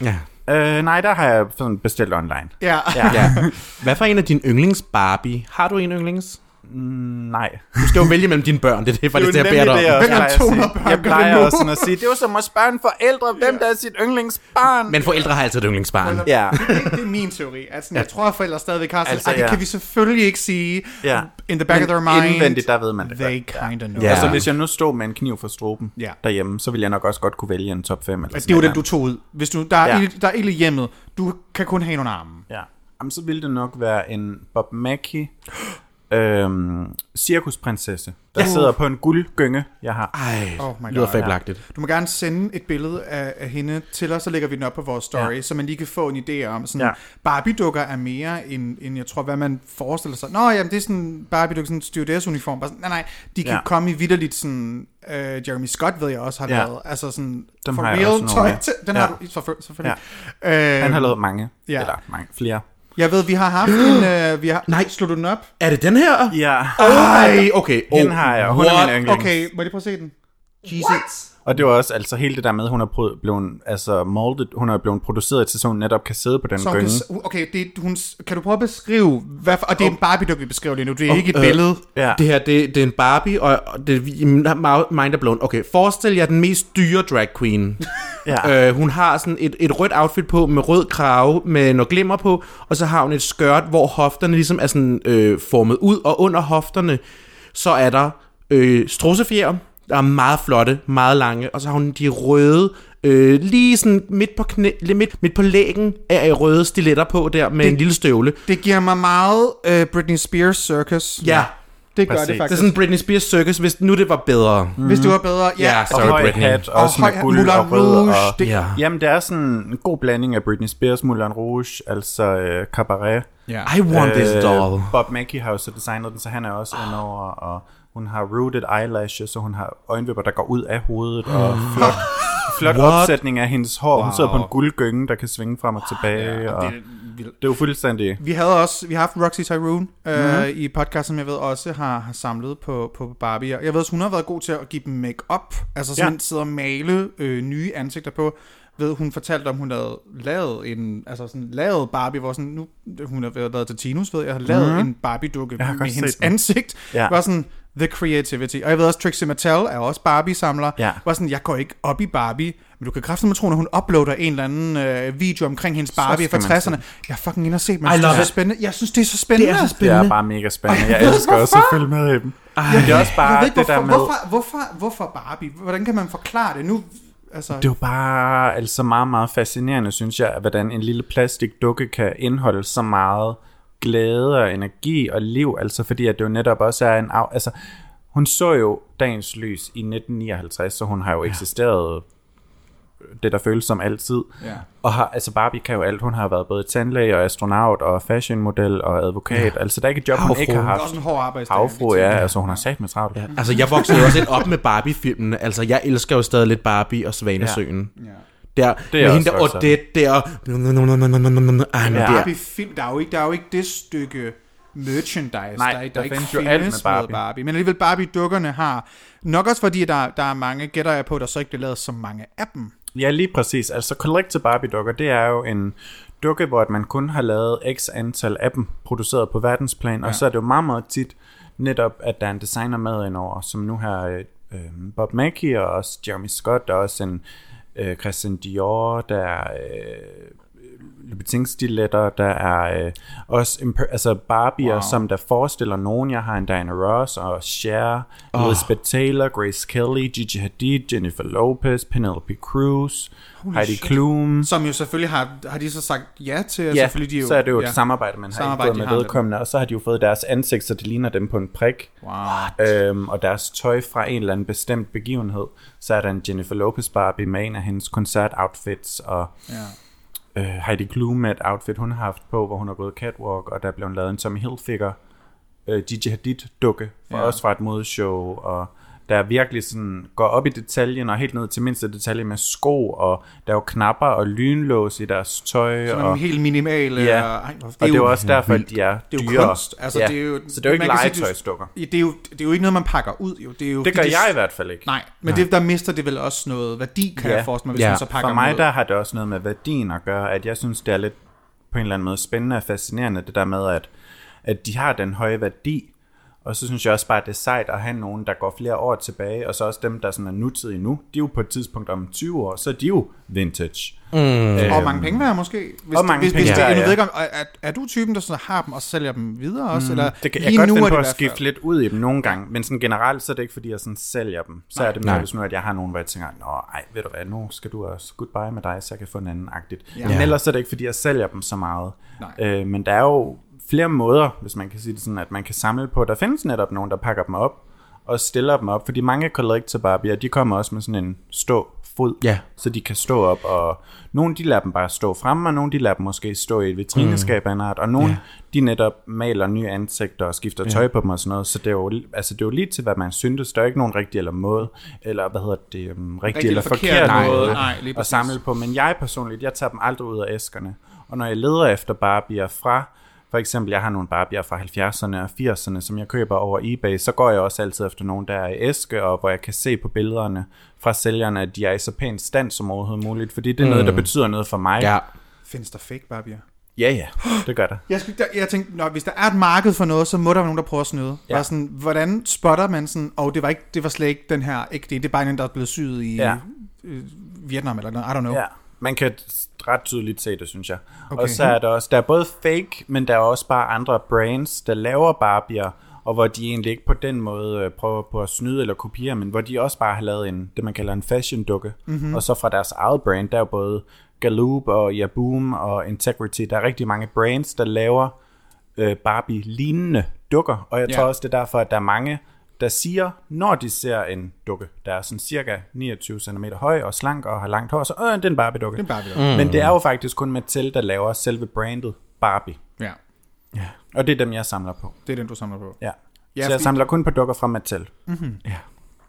Ja. Øh, nej, der har jeg sådan bestilt online. ja. Ja. ja. Hvad for en af dine yndlings Barbie? Har du en yndlings? Nej. Du skal jo vælge mellem dine børn, det er det, faktisk det, jeg beder dig det, jeg af plejer at 200 sige. børn Jeg plejer også sådan at sige, det er jo som at spørge en forældre, hvem der er sit yndlingsbarn. Men forældre har altid et yndlingsbarn. Ja. Det, det er min teori. Altså, jeg tror, at forældre stadigvæk har sådan, Altså, altså, det ja. kan vi selvfølgelig ikke sige. Ja. In the back Men of their mind. indvendigt, der ved man det They godt. kind of know. Ja. Altså, hvis jeg nu stod med en kniv for struben Ja. derhjemme, så ville jeg nok også godt kunne vælge en top 5. Eller Det er jo den, du tog ud. Hvis du, der, er Ja. ja. ild, der er ild i hjemmet, du kan kun have nogle arme. Ja. Jamen, så ville det nok være en Bob Mackie øhm, cirkusprinsesse, der Ja. sidder på en guldgynge, jeg har. Ej, Oh my lyder God. fabelagtigt. Du må gerne sende et billede af, af hende til os, så lægger vi den op på vores story, Ja. ja. så man lige kan få en idé om. Sådan, Ja. ja. Barbie-dukker er mere end, end, jeg tror, hvad man forestiller sig. Nå, jamen, det er sådan Barbie-dukker, sådan en stewardess-uniform. Bare sådan, nej, nej, de kan Ja. ja. komme i vidderligt sådan... Uh, Jeremy Scott ved jeg også har Ja. ja. lavet. Altså sådan, Dem for real tøj. den Ja. har du selvfølgelig. selvfølgelig. Ja. Uh, Han har lavet mange, Ja. eller mange, flere. Jeg ved, vi har haft en... Uh, vi har, Nej. Slå du den op? Er det den her? Ja, Ej, okay. hende har jeg, og hun er what? min yndlings. Okay, må jeg lige prøve at se den? Jesus. Og det var også altså hele det der med, at hun er blevet, altså molded, hun er blevet produceret til, så hun netop kan sidde på den Så gynge. kan, okay, det, hun, kan du prøve at beskrive, hvad og det er en Barbie-dukke, vi beskriver lige nu, det er ikke et øh, billede. Ja. Det her, det, det er en Barbie, og og det mind er blown. Okay, forestil jer den mest dyre drag queen. Ja. Øh, hun har sådan et, et rødt outfit på med rød krave med noget glimmer på, og så har hun et skørt, hvor hofterne ligesom er sådan øh, formet ud, og under hofterne, så er der øh, strussefjer, der er meget flotte, meget lange, og så har hun de røde, øh, lige sådan midt på, knæ, midt, midt på lægen af røde stiletter på der med det, en lille støvle. Det giver mig meget uh, Britney Spears circus. Ja, det gør præcis. det det er faktisk. sådan Britney Spears circus, hvis nu det var bedre. Hvis du var bedre, ja. Og sorry, høj Britney. hat, også høj med hat, guld Moulin og rød. Rouge, Og, det- Ja. Jamen, det er sådan en god blanding af Britney Spears, Moulin Rouge, altså øh, Cabaret. ja. I want this doll. Bob Mackie har jo så designet den, så han er også oh. indover, og hun har rooted eyelashes, så hun har øjenvipper, der går ud af hovedet, og flot, flot What? opsætning af hendes hår. Wow. Hun sidder på en guldgynge, der kan svinge frem og tilbage, Ja, og det er det er jo fuldstændig... Vi havde også, vi har haft Roxy Tyrone øh, Mhm. mm-hmm. i podcast, som jeg ved også har, har samlet på, på Barbie. Jeg ved også, hun har været god til at give dem make-up, altså sådan Ja. sidde og male øh, nye ansigter på. Ved, hun fortalte om, hun havde lavet en, altså sådan lavet Barbie, hvor sådan, nu, hun har været været til Tinus, ved jeg, har lavet Mhm. mm-hmm. en Barbie-dukke med hendes den. ansigt. Ja. Var sådan, the creativity. Og jeg ved også, Trixie Mattel er også Barbie-samler. Ja. Var sådan, jeg går ikke op i Barbie, men du kan kraftigt tro, når hun uploader en eller anden øh, video omkring hendes Barbie fra skal man 60'erne. Jeg er fucking inde og se, men jeg synes, det er så spændende. Jeg synes, det er så spændende. Det er så Det spændende. er bare mega spændende. Jeg elsker også at følge med i dem. Men det er også jeg bare ved ikke, det hvorfor, der med... hvorfor, hvorfor, hvorfor Barbie? Hvordan kan man forklare det nu? Altså, Det er jo bare altså meget, meget fascinerende, synes jeg, hvordan en lille plastikdukke kan indeholde så meget glæde og energi og liv, altså fordi at det jo netop også er en... Af, altså, hun så jo dagens lys i 1959, så hun har jo eksisteret det, der føles som altid. Ja. Og har, altså Barbie kan jo alt. Hun har været både tandlæge og astronaut og fashionmodel og advokat. Ja. Altså der er ikke et job, hun Havfru. ikke har det er haft. også en hård arbejdsdag. Havfru, ja. Altså hun har sat med travlt. Ja. Altså, jeg voksede også lidt op med Barbie-filmene. Altså, jeg elsker jo stadig lidt Barbie og Svanesøen. Ja. Der, Det er med hende der Odette der. Ej, men Ja. det er... Barbie-film, der er, jo ikke, der er jo ikke det stykke merchandise, Nej, der, der, der ikke findes jo alt med Barbie. Barbie. Men alligevel Barbie-dukkerne har, nok også fordi der, der er mange, gætter jeg på, der så ikke bliver lavet så mange af dem. Ja, lige præcis. Altså Collector Barbie-dukker, det er jo en dukke, hvor at man kun har lavet x antal af dem produceret på verdensplan, ja. og så er det jo meget, meget tit netop, at der er en designer med indover, som nu har øh, øh, Bob Mackie og også Jeremy Scott, og også en øh, Christian Dior, der øh, Louboutin-stiletter, der er øh, også imper- altså Barbier, wow. som der forestiller nogen. Jeg har en Diana Ross og Cher, oh. Elizabeth Taylor, Grace Kelly, Gigi Hadid, Jennifer Lopez, Penelope Cruz, Heidi Klum. Som jo selvfølgelig har, har de så sagt ja til, Ja, selvfølgelig de jo, så er det jo et ja. samarbejde, man har Samarbejde, har med vedkommende, og så har de jo fået deres ansigt, så det ligner dem på en prik. Wow. Øhm, og deres tøj fra en eller anden bestemt begivenhed. Så er der en Jennifer Lopez Barbie med en af hendes koncertoutfits, og Ja. Øh, Heidi Klum med et outfit, hun har haft på, hvor hun har gået catwalk, og der er blevet lavet en Tommy Hilfiger øh, Gigi Hadid dukke, for ja. også fra et modeshow, og der er virkelig sådan, går op i detaljen, og helt ned til mindste detalje med sko, og der er jo knapper og lynlås i deres tøj, Sådan og, helt minimale. Ja. og, ej, og det er jo også derfor, at de er det er jo dyre. kunst. Altså, ja. det er jo, så det er jo ikke kan sige. Det, det, er jo, det er jo ikke noget, man pakker ud. Jo. Det, er jo, Det gør fordi jeg i hvert fald ikke. Nej, men det, der mister det vel også noget værdi, kan Ja. jeg forestille mig, hvis Ja. man så pakker For mig der har det også noget med værdien at gøre, at jeg synes, det er lidt på en eller anden måde spændende og fascinerende, det der med, at, at de har den høje værdi, og så synes jeg også bare, at det er sejt at have nogen, der går flere år tilbage, og så også dem, der sådan er nutidige nu, de er jo på et tidspunkt om 20 år, så er de jo vintage. Mm. Og mange penge værd måske. Hvis, Og mange hvis, penge hvis det, nu ja. ved ikke, om, er, er, er du typen, der sådan har dem og sælger dem videre også? eller Det kan, lige jeg kan nu godt finde på at skifte lidt ud i dem nogle gange, men sådan generelt, så er det ikke fordi, jeg sådan sælger dem. Så er det mere, hvis nu, at jeg har nogen, hvor jeg tænker, nå, ej, ved du hvad, nu skal du også goodbye med dig, så jeg kan få en anden agtigt. Ja. Men ellers er det ikke fordi, jeg sælger dem så meget. Nej. Øh, men der er jo flere måder, hvis man kan sige det sådan, at man kan samle på. Der findes netop nogen, der pakker dem op og stiller dem op, fordi mange collector Barbier, de kommer også med sådan en stå fod, Ja. så de kan stå op, og nogle de lader dem bare stå fremme, og nogle de lader dem måske stå i et vitrineskab af en art, og nogle Ja. de netop maler nye ansigter og skifter tøj på dem og sådan noget, så det er jo, altså det er jo lige til, hvad man synes. Der er ikke nogen rigtig eller måde, eller hvad hedder det, um, rigtig, rigtig eller forkert, forkert måde måde. Nej, lige at samle på. Men jeg personligt, jeg tager dem aldrig ud af æskerne. Og når jeg leder efter Barbier fra, for eksempel, jeg har nogle Barbier fra 70'erne og 80'erne, som jeg køber over eBay, så går jeg også altid efter nogen, der er i æske, og hvor jeg kan se på billederne fra sælgerne, at de er i så pæn stand som overhovedet muligt, fordi det er noget, der betyder noget for mig. Ja. Findes der fake Barbier? ja, ja det gør der. Jeg, skal, der, jeg tænkte, når, hvis der er et marked for noget, så må der være nogen, der prøver at snyde. Ja. Sådan, hvordan spotter man sådan, og oh, det var, ikke, det var slet ikke den her, ikke det, det er bare en, der er blevet syet i Ja. ja. øh, Vietnam eller noget, I don't know. Ja, man kan ret tydeligt se det, synes jeg. Okay. Og så er der også, der er både fake, men der er også bare andre brands, der laver Barbier, og hvor de egentlig ikke på den måde øh, prøver på at snyde eller kopiere, men hvor de også bare har lavet en, det man kalder en fashion dukke. Mm-hmm. Og så fra deres eget brand, der er både Galoob og Yaboom og Integrity. Der er rigtig mange brands, der laver øh, Barbie-lignende dukker, og jeg Ja. tror også, det er derfor, at der er mange, der siger, når de ser en dukke, der er sådan cirka 29 cm høj og slank og har langt hår, så øh, det er en Barbie-dukke. Det er en Barbie-dukke. Men det er jo faktisk kun Mattel, der laver selve brandet Barbie. Ja, Og det er dem, jeg samler på. det er den, du samler på. Ja. Ja, Ja, så jeg fordi- samler kun på dukker fra Mattel.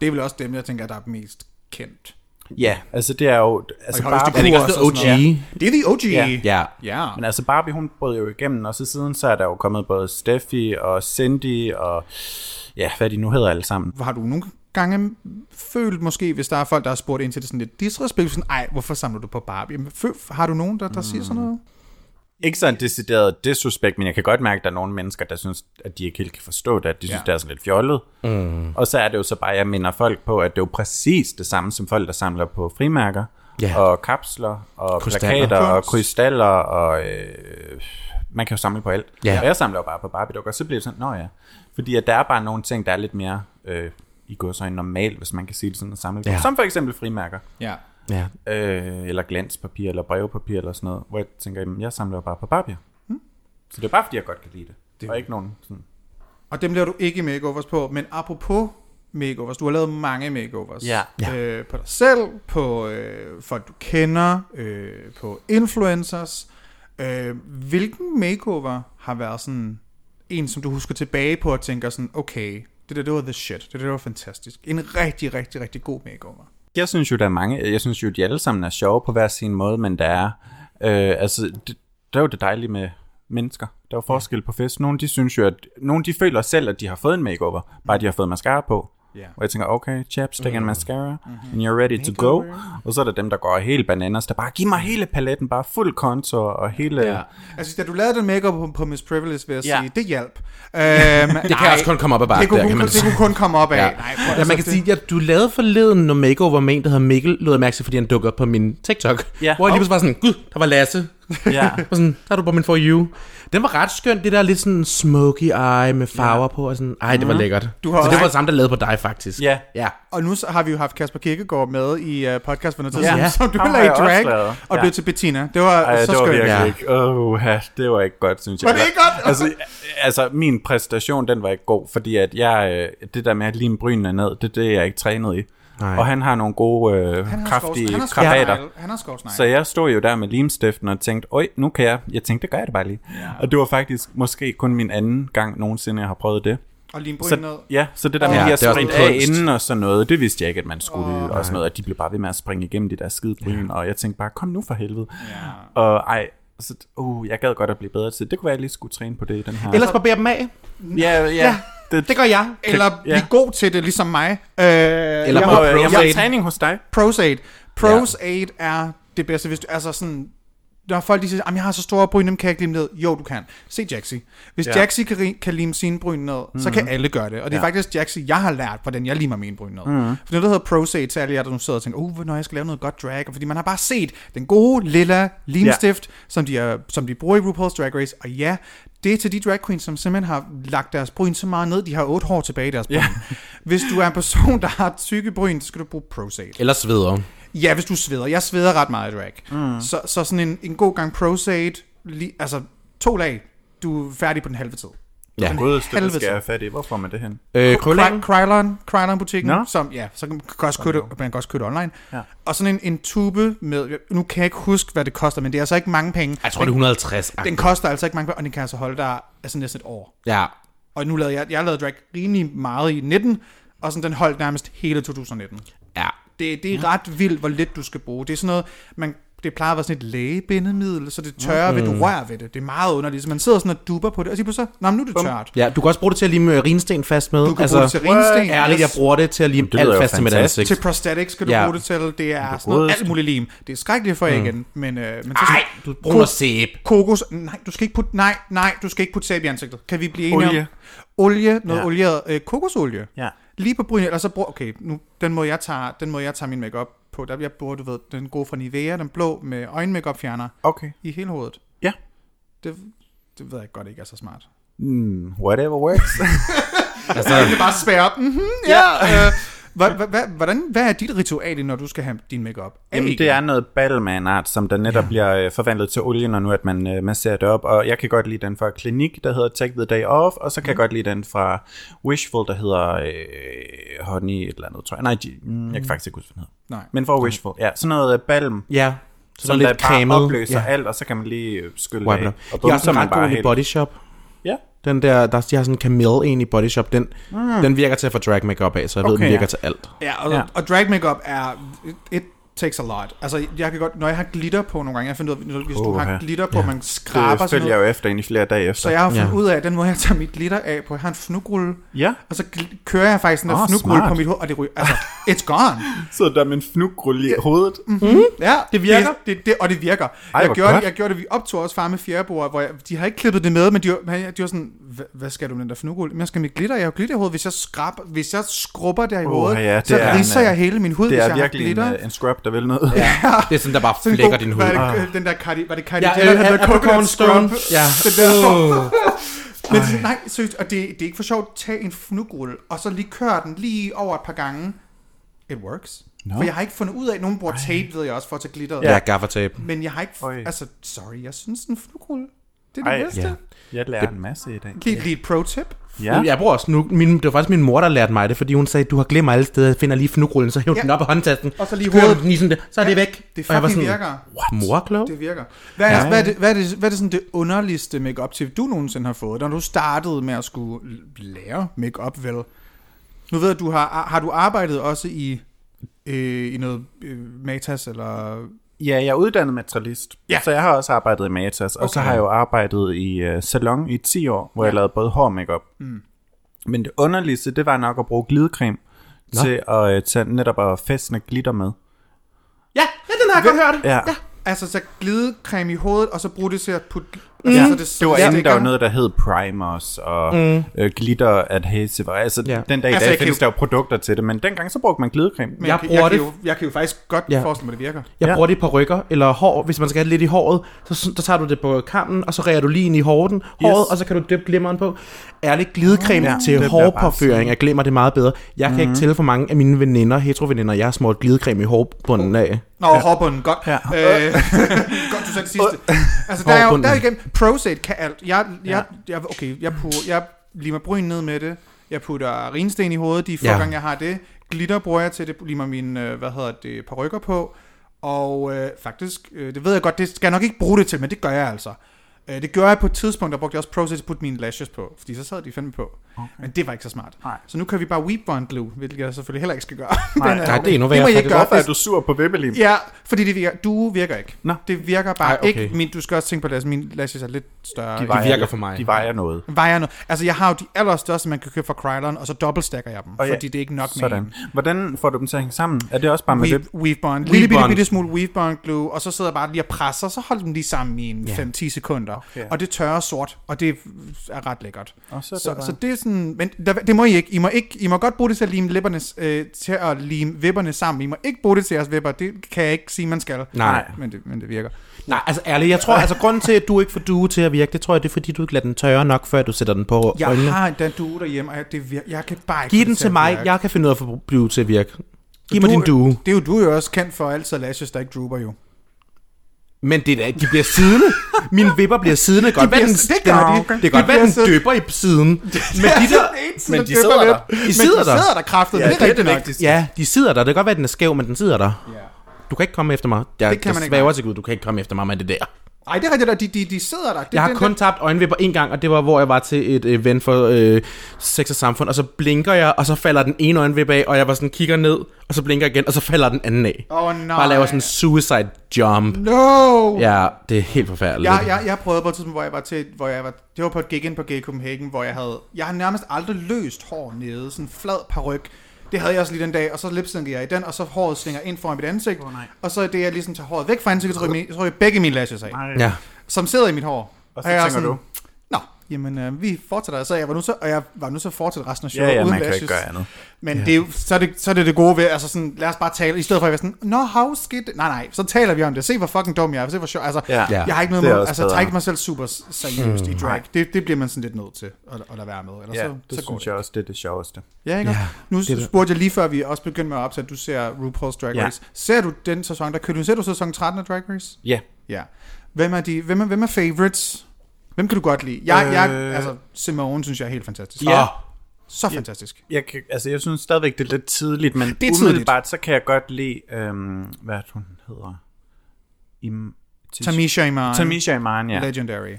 Det er vel også dem, jeg tænker, der er mest kendt. Ja, altså det er jo... Altså Og Barbie, Er det ikke også og noget. Det er the OG. Ja. Ja. ja. men altså Barbie, hun brød jo igennem, og så siden så er der jo kommet både Steffi og Cindy og... Ja, hvad de nu hedder alle sammen. Har du nogle gange følt måske, hvis der er folk, der har spurgt ind til det sådan lidt disrespekt, sådan, ej, hvorfor samler du på Barbie? Men har du nogen, der, der siger sådan noget? Ikke sådan decideret disrespect, men jeg kan godt mærke, at der er nogle mennesker, der synes, at de ikke helt kan forstå det, at de synes, Ja. det er sådan lidt fjollet. Mm. Og så er det jo så bare, at jeg minder folk på, at det er jo præcis det samme som folk, der samler på frimærker, Ja. og kapsler, og Krystaller. plakater, og krystaller, og øh, man kan jo samle på alt. Ja. Og jeg samler jo bare på Barbie-dukker, og så bliver det sådan, nå ja. Fordi at der er bare nogle ting, der er lidt mere øh, i går så normalt, hvis man kan sige det sådan, at samle på. Ja. Som for eksempel frimærker. Ja. Ja. Øh, eller glanspapir, eller brevpapir, eller sådan noget, hvor jeg tænker, jamen, jeg samler jo bare på Barbie. Hmm. Så det er bare, fordi jeg godt kan lide det. Det er ikke nogen sådan... Og dem laver du ikke makeovers på, men apropos makeovers, du har lavet mange makeovers. Ja. Ja. Øh, på dig selv, på øh, folk du kender, øh, på influencers. Øh, hvilken makeover har været sådan en, som du husker tilbage på og tænker sådan, okay, det der, det var the shit, det der, det var fantastisk. En rigtig, rigtig, rigtig god makeover. Jeg synes jo, der er mange. Jeg synes jo, de alle sammen er sjove på hver sin måde, men der er... Øh, altså, det, der er jo det dejlige med mennesker. Der er jo forskel på fest. Nogle, de synes jo, at... Nogle, de føler selv, at de har fået en makeover, bare de har fået mascara på. Ja. Og jeg tænker, okay, chapstick mm. and mascara, and you're ready to go. Og så er der dem, der går helt bananas, der bare, giv mig hele paletten, bare fuld contour og hele... Ja. Altså, da du lavede den makeup på, på Miss Privilege, vil jeg Ja. sige, det hjalp. Øhm, Det kan også kun komme op ad bakke, det kunne, der, kan kun, man det kunne kun komme op af. Ja. Nej, Ja, altså, man kan det- sige, at du lavede forleden noget makeover med en, der hedder Mikkel, lød jeg mærke til, fordi han dukkede op på min TikTok. Ja. Hvor jeg lige pludselig var sådan, gud, der var Lasse. Ja. Og sådan, der er du på min For You. Den var ret skøn, det der lidt sådan smoky eye med farver på, og sådan, ej, det var lækkert. Du har så det var samme, der lavede på dig, faktisk. Ja. Ja. Og nu så har vi jo haft Kasper Kirkegaard med i uh, podcast for noget tid Ja. siden, som du jeg også drag og Ja. blev til Bettina. Det var Ej, så det var skønt. virkelig Ja. ikke. Oh, ja, det var ikke godt, synes jeg. Var det ikke godt? altså, altså, min præstation, den var ikke god, fordi at jeg, øh, det der med at lime brynene ned, det, det er jeg ikke trænet i. Nej. Og han har nogle gode, øh, Han har kraftige skovs- han krabater. Han har skovsnegle. Så jeg stod jo der med limstiften og tænkte, øj, nu kan jeg. Jeg tænkte, det gør jeg det bare lige. Ja. Og det var faktisk måske kun min anden gang nogensinde, jeg har prøvet det. Og lim Så, ned. ja, så det der med Ja, at det en spritte af inden og sådan noget, det vidste jeg ikke, at man skulle. Oh, og sådan noget, at de blev bare ved med at springe igennem de der skide bryn. Og jeg tænkte bare, kom nu for helvede. Ja. Og ej, så, uh, jeg gad godt at blive bedre til det. Det kunne være, at jeg lige skulle træne på det i den her. Ellers barber dem af. ja, ja, ja. Det, Det gør jeg. Eller Ja. blive god til det, ligesom mig. Øh, Eller jeg må- jeg Prosade. træning hos dig. Prosade. Prosade er det bedste, hvis du, altså sådan, når folk de siger, at jeg har så store bryn, dem kan jeg ikke lime ned. Jo, du kan. Se Jaxi. Hvis Ja. ja. Jaxi kan, kan lime sine bryn ned, mm-hmm. så kan alle gøre det. Og det er Ja. faktisk Jaxi, jeg har lært, hvordan jeg limer mine bryn ned. Mm-hmm. For når det hedder Prosade, så er alle jer, der nu sidder og tænker, uh, når jeg skal lave noget godt drag, fordi man har bare set den gode, lilla limstift, ja. som, de er, som de bruger i RuPaul's Drag Race. Og ja, det er til de drag queens, som simpelthen har lagt deres bryn så meget ned, de har otte hår tilbage i deres bryn. Ja. Hvis du er en person, der har tykke bryn, så skal du bruge Prosade. Eller sveder. Ja, hvis du sveder. Jeg sveder ret meget i drag. Mm. Så, så sådan en, en god gang li, altså to lag, du er færdig på den halve tid. Ja. Den Godeste, det halve skal have fat i. Hvor får man det hen? Øh. Krylon, Krylon butikken, Nå. som, ja, så kan man også købe det, man kan også købe det online. Ja. Og sådan en, en tube med, nu kan jeg ikke huske, hvad det koster, men det er altså ikke mange penge. Jeg tror, det er 150. Den koster altså ikke mange penge, og den kan altså holde dig altså næsten et år. Ja. Og nu lavede jeg, jeg lavede drag rimelig meget i 19, og sådan den holdt nærmest hele 2019. Ja. Det, det er ret vildt, hvor lidt du skal bruge. Det er sådan noget, man, det plejer at være sådan et lægebindemiddel, så det tørrer mm. ved, du rører ved det. Det er meget underligt. Så man sidder sådan og duber på det, og siger på så, nå, men nu er det tørt. Ja, du kan også bruge det til at lime øh, rinsten fast med. Du kan altså, bruge det til rinsten. Ærligt, jeg bruger det til at lime Det alt fast mit fantastisk. ansigt. Til prosthetics kan du Ja. bruge det til. Det er Det sådan noget alt muligt lim. Det er skrækkeligt for jer igen, men, øh, men så Nej, du bruger noget sæbe. kokos. Nej, du skal ikke putte, nej, nej, du skal ikke putte sæbe i ansigtet. Kan vi blive enige Olie. om? Olie, noget Ja. olieret, øh, kokosolie. Ja. Lige på bryn, eller så brug, okay, nu, den måde jeg tager, den måde jeg tager min makeup på, der jeg bruger, du ved, den gode fra Nivea, den blå med øjenmakeup fjerner Okay. i hele hovedet. Ja. Det, det ved jeg godt ikke er så smart. Mm, whatever works. Altså, det er bare spærre op. Mm-hmm, ja. Øh, hva- hva- hvordan, hvad er dit ritual, når du skal have din makeup? Jamen, det er noget Battleman-art, som der netop ja. bliver øh, forvandlet til olie, når nu at man øh, masserer det op. Og jeg kan godt lide den fra Klinik, der hedder Take the Day Off, og så kan mm. jeg godt lide den fra Wishful, der hedder øh, Honey et eller andet, tror jeg. Nej, de, mm. jeg kan faktisk ikke huske, hvad den hedder. Nej. Men fra Wishful, ja. Sådan noget øh, balm, Ja. Så som lidt der bare cremet. opløser Ja. alt, og så kan man lige skylle Wipe af. Og bum, så er sådan man ret god i. Body Shop. Den der, der, de har sådan en Camille en i Body Shop, den, mm. den virker til at få drag makeup af, så jeg ved, Okay, den virker ja. til alt. Ja, og, Ja. og drag makeup er, it, it takes a lot. Altså, jeg kan godt, når jeg har glitter på nogle gange, jeg finder ud af, hvis du har glitter på, man skraber Det sådan følger jeg noget. jo efter ind i flere dage efter. Så jeg har fundet Ja. ja. ud af, at den måde, jeg tager mit glitter af på, jeg har en fnugrulle, Ja, og så gl- kører jeg faktisk Åh, oh, fnugrulle smart. på mit hoved, og det ryger, altså, it's gone. så der med en fnugrulle i hovedet. Ja, Det virker. Det, det, det, og det virker. Ej, jeg, gjorde, det, jeg gjorde det, vi optog også far med fjerdebord, hvor jeg, de har ikke klippet det med, men de, var- men de var sådan, "Hva- hvad skal du med den der fnugrulle? Men jeg skal mit glitter, jeg har glitter i hovedet. Hvis jeg, skrab, hvis jeg skrubber der i hovedet, ja, det så er en, ridser øh, jeg hele min hud, Det hvis er jeg har virkelig en, glitter. øh, en scrub, der vil noget. Ja. Det er sådan, der bare flækker god- din hud. er det, øh, den der Cardi, var det Cardi Ja, Jenner, der Coconut Stone. Ja. Den der, Men sådan, nej, seriøst, og det, det er ikke for sjovt, tag en fnugrulle, og så lige kør den lige over et par gange. It works. Nå. For jeg har ikke fundet ud af, at nogen bruger tape, ved jeg også, for at tage glitteret. Ja, gaffertape. Men jeg har ikke, Oj. altså, sorry, jeg synes en fnugrulle, det er Ej, det bedste. ja. Jeg lærer en masse i dag. Lige, lige et pro-tip. Ja. Jeg bruger også nu, min, det var faktisk min mor, der lærte mig det, fordi hun sagde, du har glemt alle steder, jeg finder lige fnugrullen, så hæv Ja. den op i håndtasken. Og så lige hovedet. den i sådan det, så er det væk. Det fucking sådan, virker. Mor er klog. Det virker. Hvad er, Ja, ja, ja. hvad, er det, hvad, er det, hvad er det sådan det underligste makeup tip, du nogensinde har fået, når du startede med at skulle lære makeup vel? Nu ved jeg, du har, har du arbejdet også i, øh, i noget øh, Matas, eller... Ja, jeg er uddannet materialist, Ja. så jeg har også arbejdet i Matas, og så Okay. har jeg jo arbejdet i uh, salon i 10 år, hvor ja. jeg lavede både hår og makeup. Mm. Men det underligste, det var nok at bruge glidecreme Nå. til at uh, tage netop at fæstne glitter med. Ja, ja, den har jeg godt hørt. Ja. Altså, så glidecreme i hovedet, og så bruge det til at putte Ja, Så det, det var ja. inden der var noget, der hed primers og mm. øh, glitter adhesive. Altså, Ja. ja. den dag i Altså, dag jeg findes jo- der jo produkter til det, men dengang så brugte man glidecreme. Men Jeg jeg, bruger jeg, det- kan jo, jeg kan jo faktisk godt Ja. ja. forestille mig, at det virker. Jeg Ja. bruger det på rykker eller hår. Hvis man skal have det lidt i håret, så, så tager du det på kammen, og så rærer du lige ind i hården, håret, Yes. og så kan du dyppe glimmeren på. Ærligt glidecreme Ja, ja, til hårpåføring af glimmer, det meget bedre. Jeg kan ikke tælle for mange af mine veninder, hetero-veninder, jeg har smurt glidecreme i hårbunden af. Nå, ja. hårbunden, godt. Ja. Øh, godt, du sagde det sidste. Altså, der er jo, der er jo igen, Prozac kan alt. Jeg, jeg, jeg, okay, jeg, putter, jeg limer bryn ned med det. Jeg putter rinsten i hovedet, de få Ja. gange, jeg har det. Glitter bruger jeg til det, limer mine, øh, hvad hedder det, perukker på. Og øh, faktisk, øh, det ved jeg godt, det skal jeg nok ikke bruge det til, men det gør jeg altså. Øh, det gjorde jeg på et tidspunkt, der brugte jeg også at putte mine lashes på, fordi så sad de fandme på. Okay. Men det var ikke så smart. Nej. Så nu kan vi bare weep bond glue, hvilket jeg selvfølgelig heller ikke skal gøre. Nej. Men, Nej, det er endnu det værre, må I ikke gøre. Hvorfor er du sur på vippelim? Ja, fordi det virker. Du virker ikke. Nå. Det virker bare Ej, okay. ikke. Min, du skal også tænke på, at mine lashes er lidt større. De vejer, virker lidt- for mig. De vejer noget. vejer noget. Altså, jeg har jo de allerstørste, man kan købe fra Krylon, og så dobbeltstacker jeg dem, Og ja, fordi det er ikke nok med Sådan. en. Hvordan får du dem til at hænge sammen? Er det også bare med Weave, det? weave bond. Lille bitte, bitte smule weave bond glue, og så sidder jeg bare lige og presser, så holder dem lige sammen i en 5-10 sekunder. Okay. Og det tørrer sort, og det er ret lækkert. Og så det Så, så det er sådan, men der, det må I ikke. I må ikke. I må godt bruge det til at lime lipperne, øh, til at lime vipperne sammen. I må ikke bruge det til jeres vipper. Det kan jeg ikke sige, man skal. Nej. Men det, men det virker. Nej, altså ærligt, jeg tror, altså grunden til, at du ikke får due til at virke, det tror jeg, det er fordi, du ikke lader den tørre nok, før du sætter den på Jeg øjnene. har den due derhjemme, og jeg, det vir- jeg kan bare ikke Giv den til mig, virke. jeg kan finde ud af at få blive til at virke. Giv mig Du- din due. Det er jo du er jo også kendt for altid lashes, der ikke drooper jo. Men det er, da- de bliver siddende. Mine vipper bliver siddende. Godt være, bliver- den, det gør de. det De godt være, bliver den døber i siden. Men de der, men de sidder der. De sidder der. de sidder der kraftet, Ja, det er det er vigtigste. ja, de sidder der. Det kan godt være, at den er skæv, men den sidder der. Du kan ikke komme efter mig. Jeg, Det kan jeg man ikke, svæver til Gud, du kan ikke komme efter mig med det der. Ej, det er rigtigt. De, de, de sidder der. Det, Jeg har den kun der- tabt øjenvipper en gang, og det var, hvor jeg var til et event for øh, sex og samfund, og så blinker jeg, og så falder den ene øjenvippe af, og jeg var sådan kigger ned, og så blinker igen, og så falder den anden af. Åh, nej. Bare laver sådan en suicide jump. No! Ja, det er helt forfærdeligt. Jeg, jeg, jeg prøvede på et tidspunkt, hvor jeg var til, hvor jeg var, det var på et gig ind på Gay Copenhagen, hvor jeg havde, jeg har nærmest aldrig løst hår nede, sådan en flad paryk. Det havde jeg også lige den dag, og så lipsynkede jeg i den, og så håret svinger ind foran mit ansigt, Åh, nej. og så det jeg ligesom tager håret væk fra ansigtet, så ryger, min- så ryger begge mine lashes af, Nej. Ja. som sidder i mit hår. Og så jeg er tænker du? Jamen øh, vi fortsætter, så jeg var nu så, og jeg var nu så fortsætte resten af Ja, showet ja, uden man kan lashes. ikke gøre andet. Men det er jo, så, er det, så er det det gode ved, altså sådan, lad os bare tale, i stedet for at være sådan, nå, how det? Nej, nej, så taler vi om det. Se, hvor fucking dum jeg er. Se, hvor sjov. Altså, Ja. ja. jeg har ikke noget Det mod, også altså, ikke mig selv super seriøst mm. i drag. Det, det bliver man sådan lidt nødt til at, at lade være med. Eller Ja, så, det så synes det. jeg også, det er det sjoveste. Ja, ikke? Ja, Ja, nu det det. spurgte jeg lige før, vi også begyndte med at optage, at du ser RuPaul's Drag Ja. Race. Ser du den sæson, der kører du? Ser du sæson 13 af Drag Race? Ja. Ja. Hvem er, de, hvem er, hvem er favorites? Hvem kan du godt lide? Jeg, jeg, Øh. altså, Simone synes jeg er helt fantastisk. Ja. Åh, Så fantastisk. Jeg, kan, altså, jeg synes stadigvæk, det er lidt tidligt, men Det er tidligt. umiddelbart, så kan jeg godt lide, øhm, hvad hun hedder? Im, Tamisha Iman. Tamisha Iman, ja. Legendary.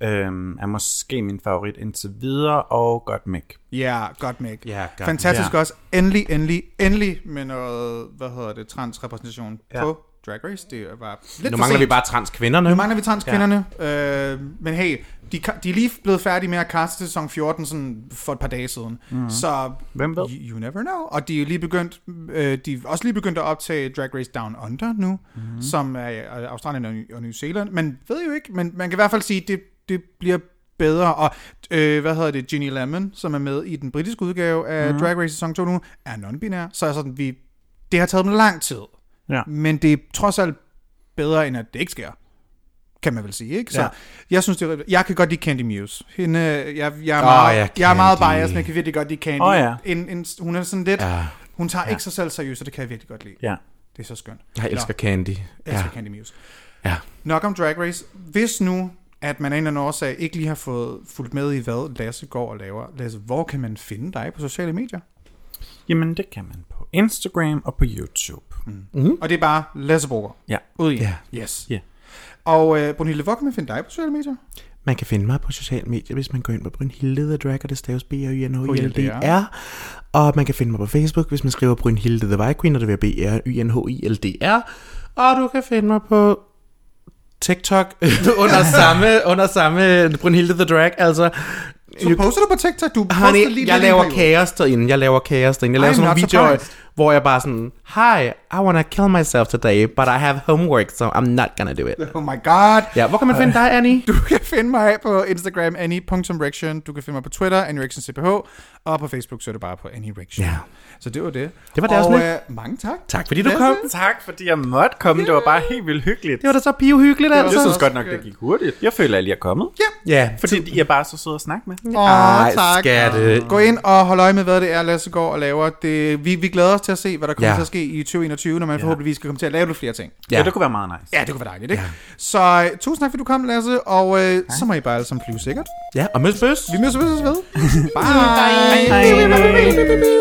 Øhm, er måske min favorit indtil videre, og godt Mick. Ja, godt make. Ja, godt Fantastisk Ja. også. Endelig, endelig, endelig med noget, hvad hedder det, transrepræsentation ja. på Drag Race. Det var lidt Nu mangler vi bare transkvinderne. Nu mangler vi transkvinderne. Ja. Øh, men hey, de, de er lige blevet færdige med at kaste sæson 14 sådan for et par dage siden. Mm. Så Hvem ved? you, you never know. Og de er lige begyndt, øh, de er også lige begyndt at optage Drag Race Down Under nu, mm. som er øh, Australien og, og New Zealand. Man ved jo ikke, men man kan i hvert fald sige, at det, det bliver bedre. Og øh, hvad hedder det, Ginny Lemon, som er med i den britiske udgave af mm. Drag Race sæson 2 nu, er non-binær. Så er sådan, vi, det har taget dem lang tid. Ja. Men det er trods alt bedre, end at det ikke sker. Kan man vel sige, ikke? Så Ja. jeg synes, det er, jeg kan godt lide Candy Muse. Hende, jeg, jeg, er, Åh, meget, ja, jeg er meget biased, men jeg kan virkelig godt lide Candy. Åh, ja. en, en, hun er sådan lidt, ja. Hun tager ja. ikke sig selv seriøst, og det kan jeg virkelig godt lide. Ja. Det er så skønt. jeg elsker Candy. Jeg elsker Ja. Candy Muse. Ja. Nok om Drag Race. Hvis nu, at man af en eller anden årsag ikke lige har fået fulgt med i, hvad Lasse går og laver. Lasse, hvor kan man finde dig på sociale medier? Jamen, det kan man på Instagram og på YouTube. Mm. Og det er bare Lasse Broger. Ja. Ud i. Ja. Yes. Ja. Og øh, Brunhilde, hvor kan man finde dig på sociale medier? Man kan finde mig på sociale medier, hvis man går ind på Brynhilde The Drag, og det staves b r y n h i l d r Og man kan finde mig på Facebook, hvis man skriver Brynhilde The White Queen, og det vil b r y n h i l d r Og du kan finde mig på TikTok under samme, under samme Brynhilde The Drag, altså... Så poster du på TikTok? Du poster Honey, lige jeg laver kaos derinde. Jeg laver kaos derinde. Jeg laver I'm sådan nogle not videoer, surprised. hvor jeg bare sådan, Hi, I wanna kill myself today, but I have homework, so I'm not gonna do it. Oh my god. Ja, hvor kan man finde dig, Annie? Du kan finde mig på Instagram, annie.rection. Du kan finde mig på Twitter, annierectioncph. Og på Facebook, så er det bare på annierection. Ja. Så det var det. Det var det og, afsnit. øh, mange tak. Tak fordi du Lasse. kom. Tak, fordi jeg måtte komme. Det var bare helt vildt hyggeligt. Det var da så pivhyggeligt, Jeg altså. synes godt nok, det gik hurtigt. Jeg føler, at I er kommet. Ja, Fordi I er bare så søde at snakke med. Åh, Ej, tak. skatte. Gå ind og hold øje med, hvad det er, Lasse går og laver. Det, vi, vi glæder os til at se, hvad der kommer Ja. til at ske i 2021, 2021, når man ja. forhåbentlig skal komme til at lave lidt flere ting. Ja. ja, det kunne være meget nice. Ja, det kunne være dejligt, ikke? Ja. Så uh, tusind tak, fordi du kom, Lasse, og øh, så må I bare alle sammen flyve sikkert. Ja, og mødes først. Vi mødes først ved. Bye. Bye. Bye.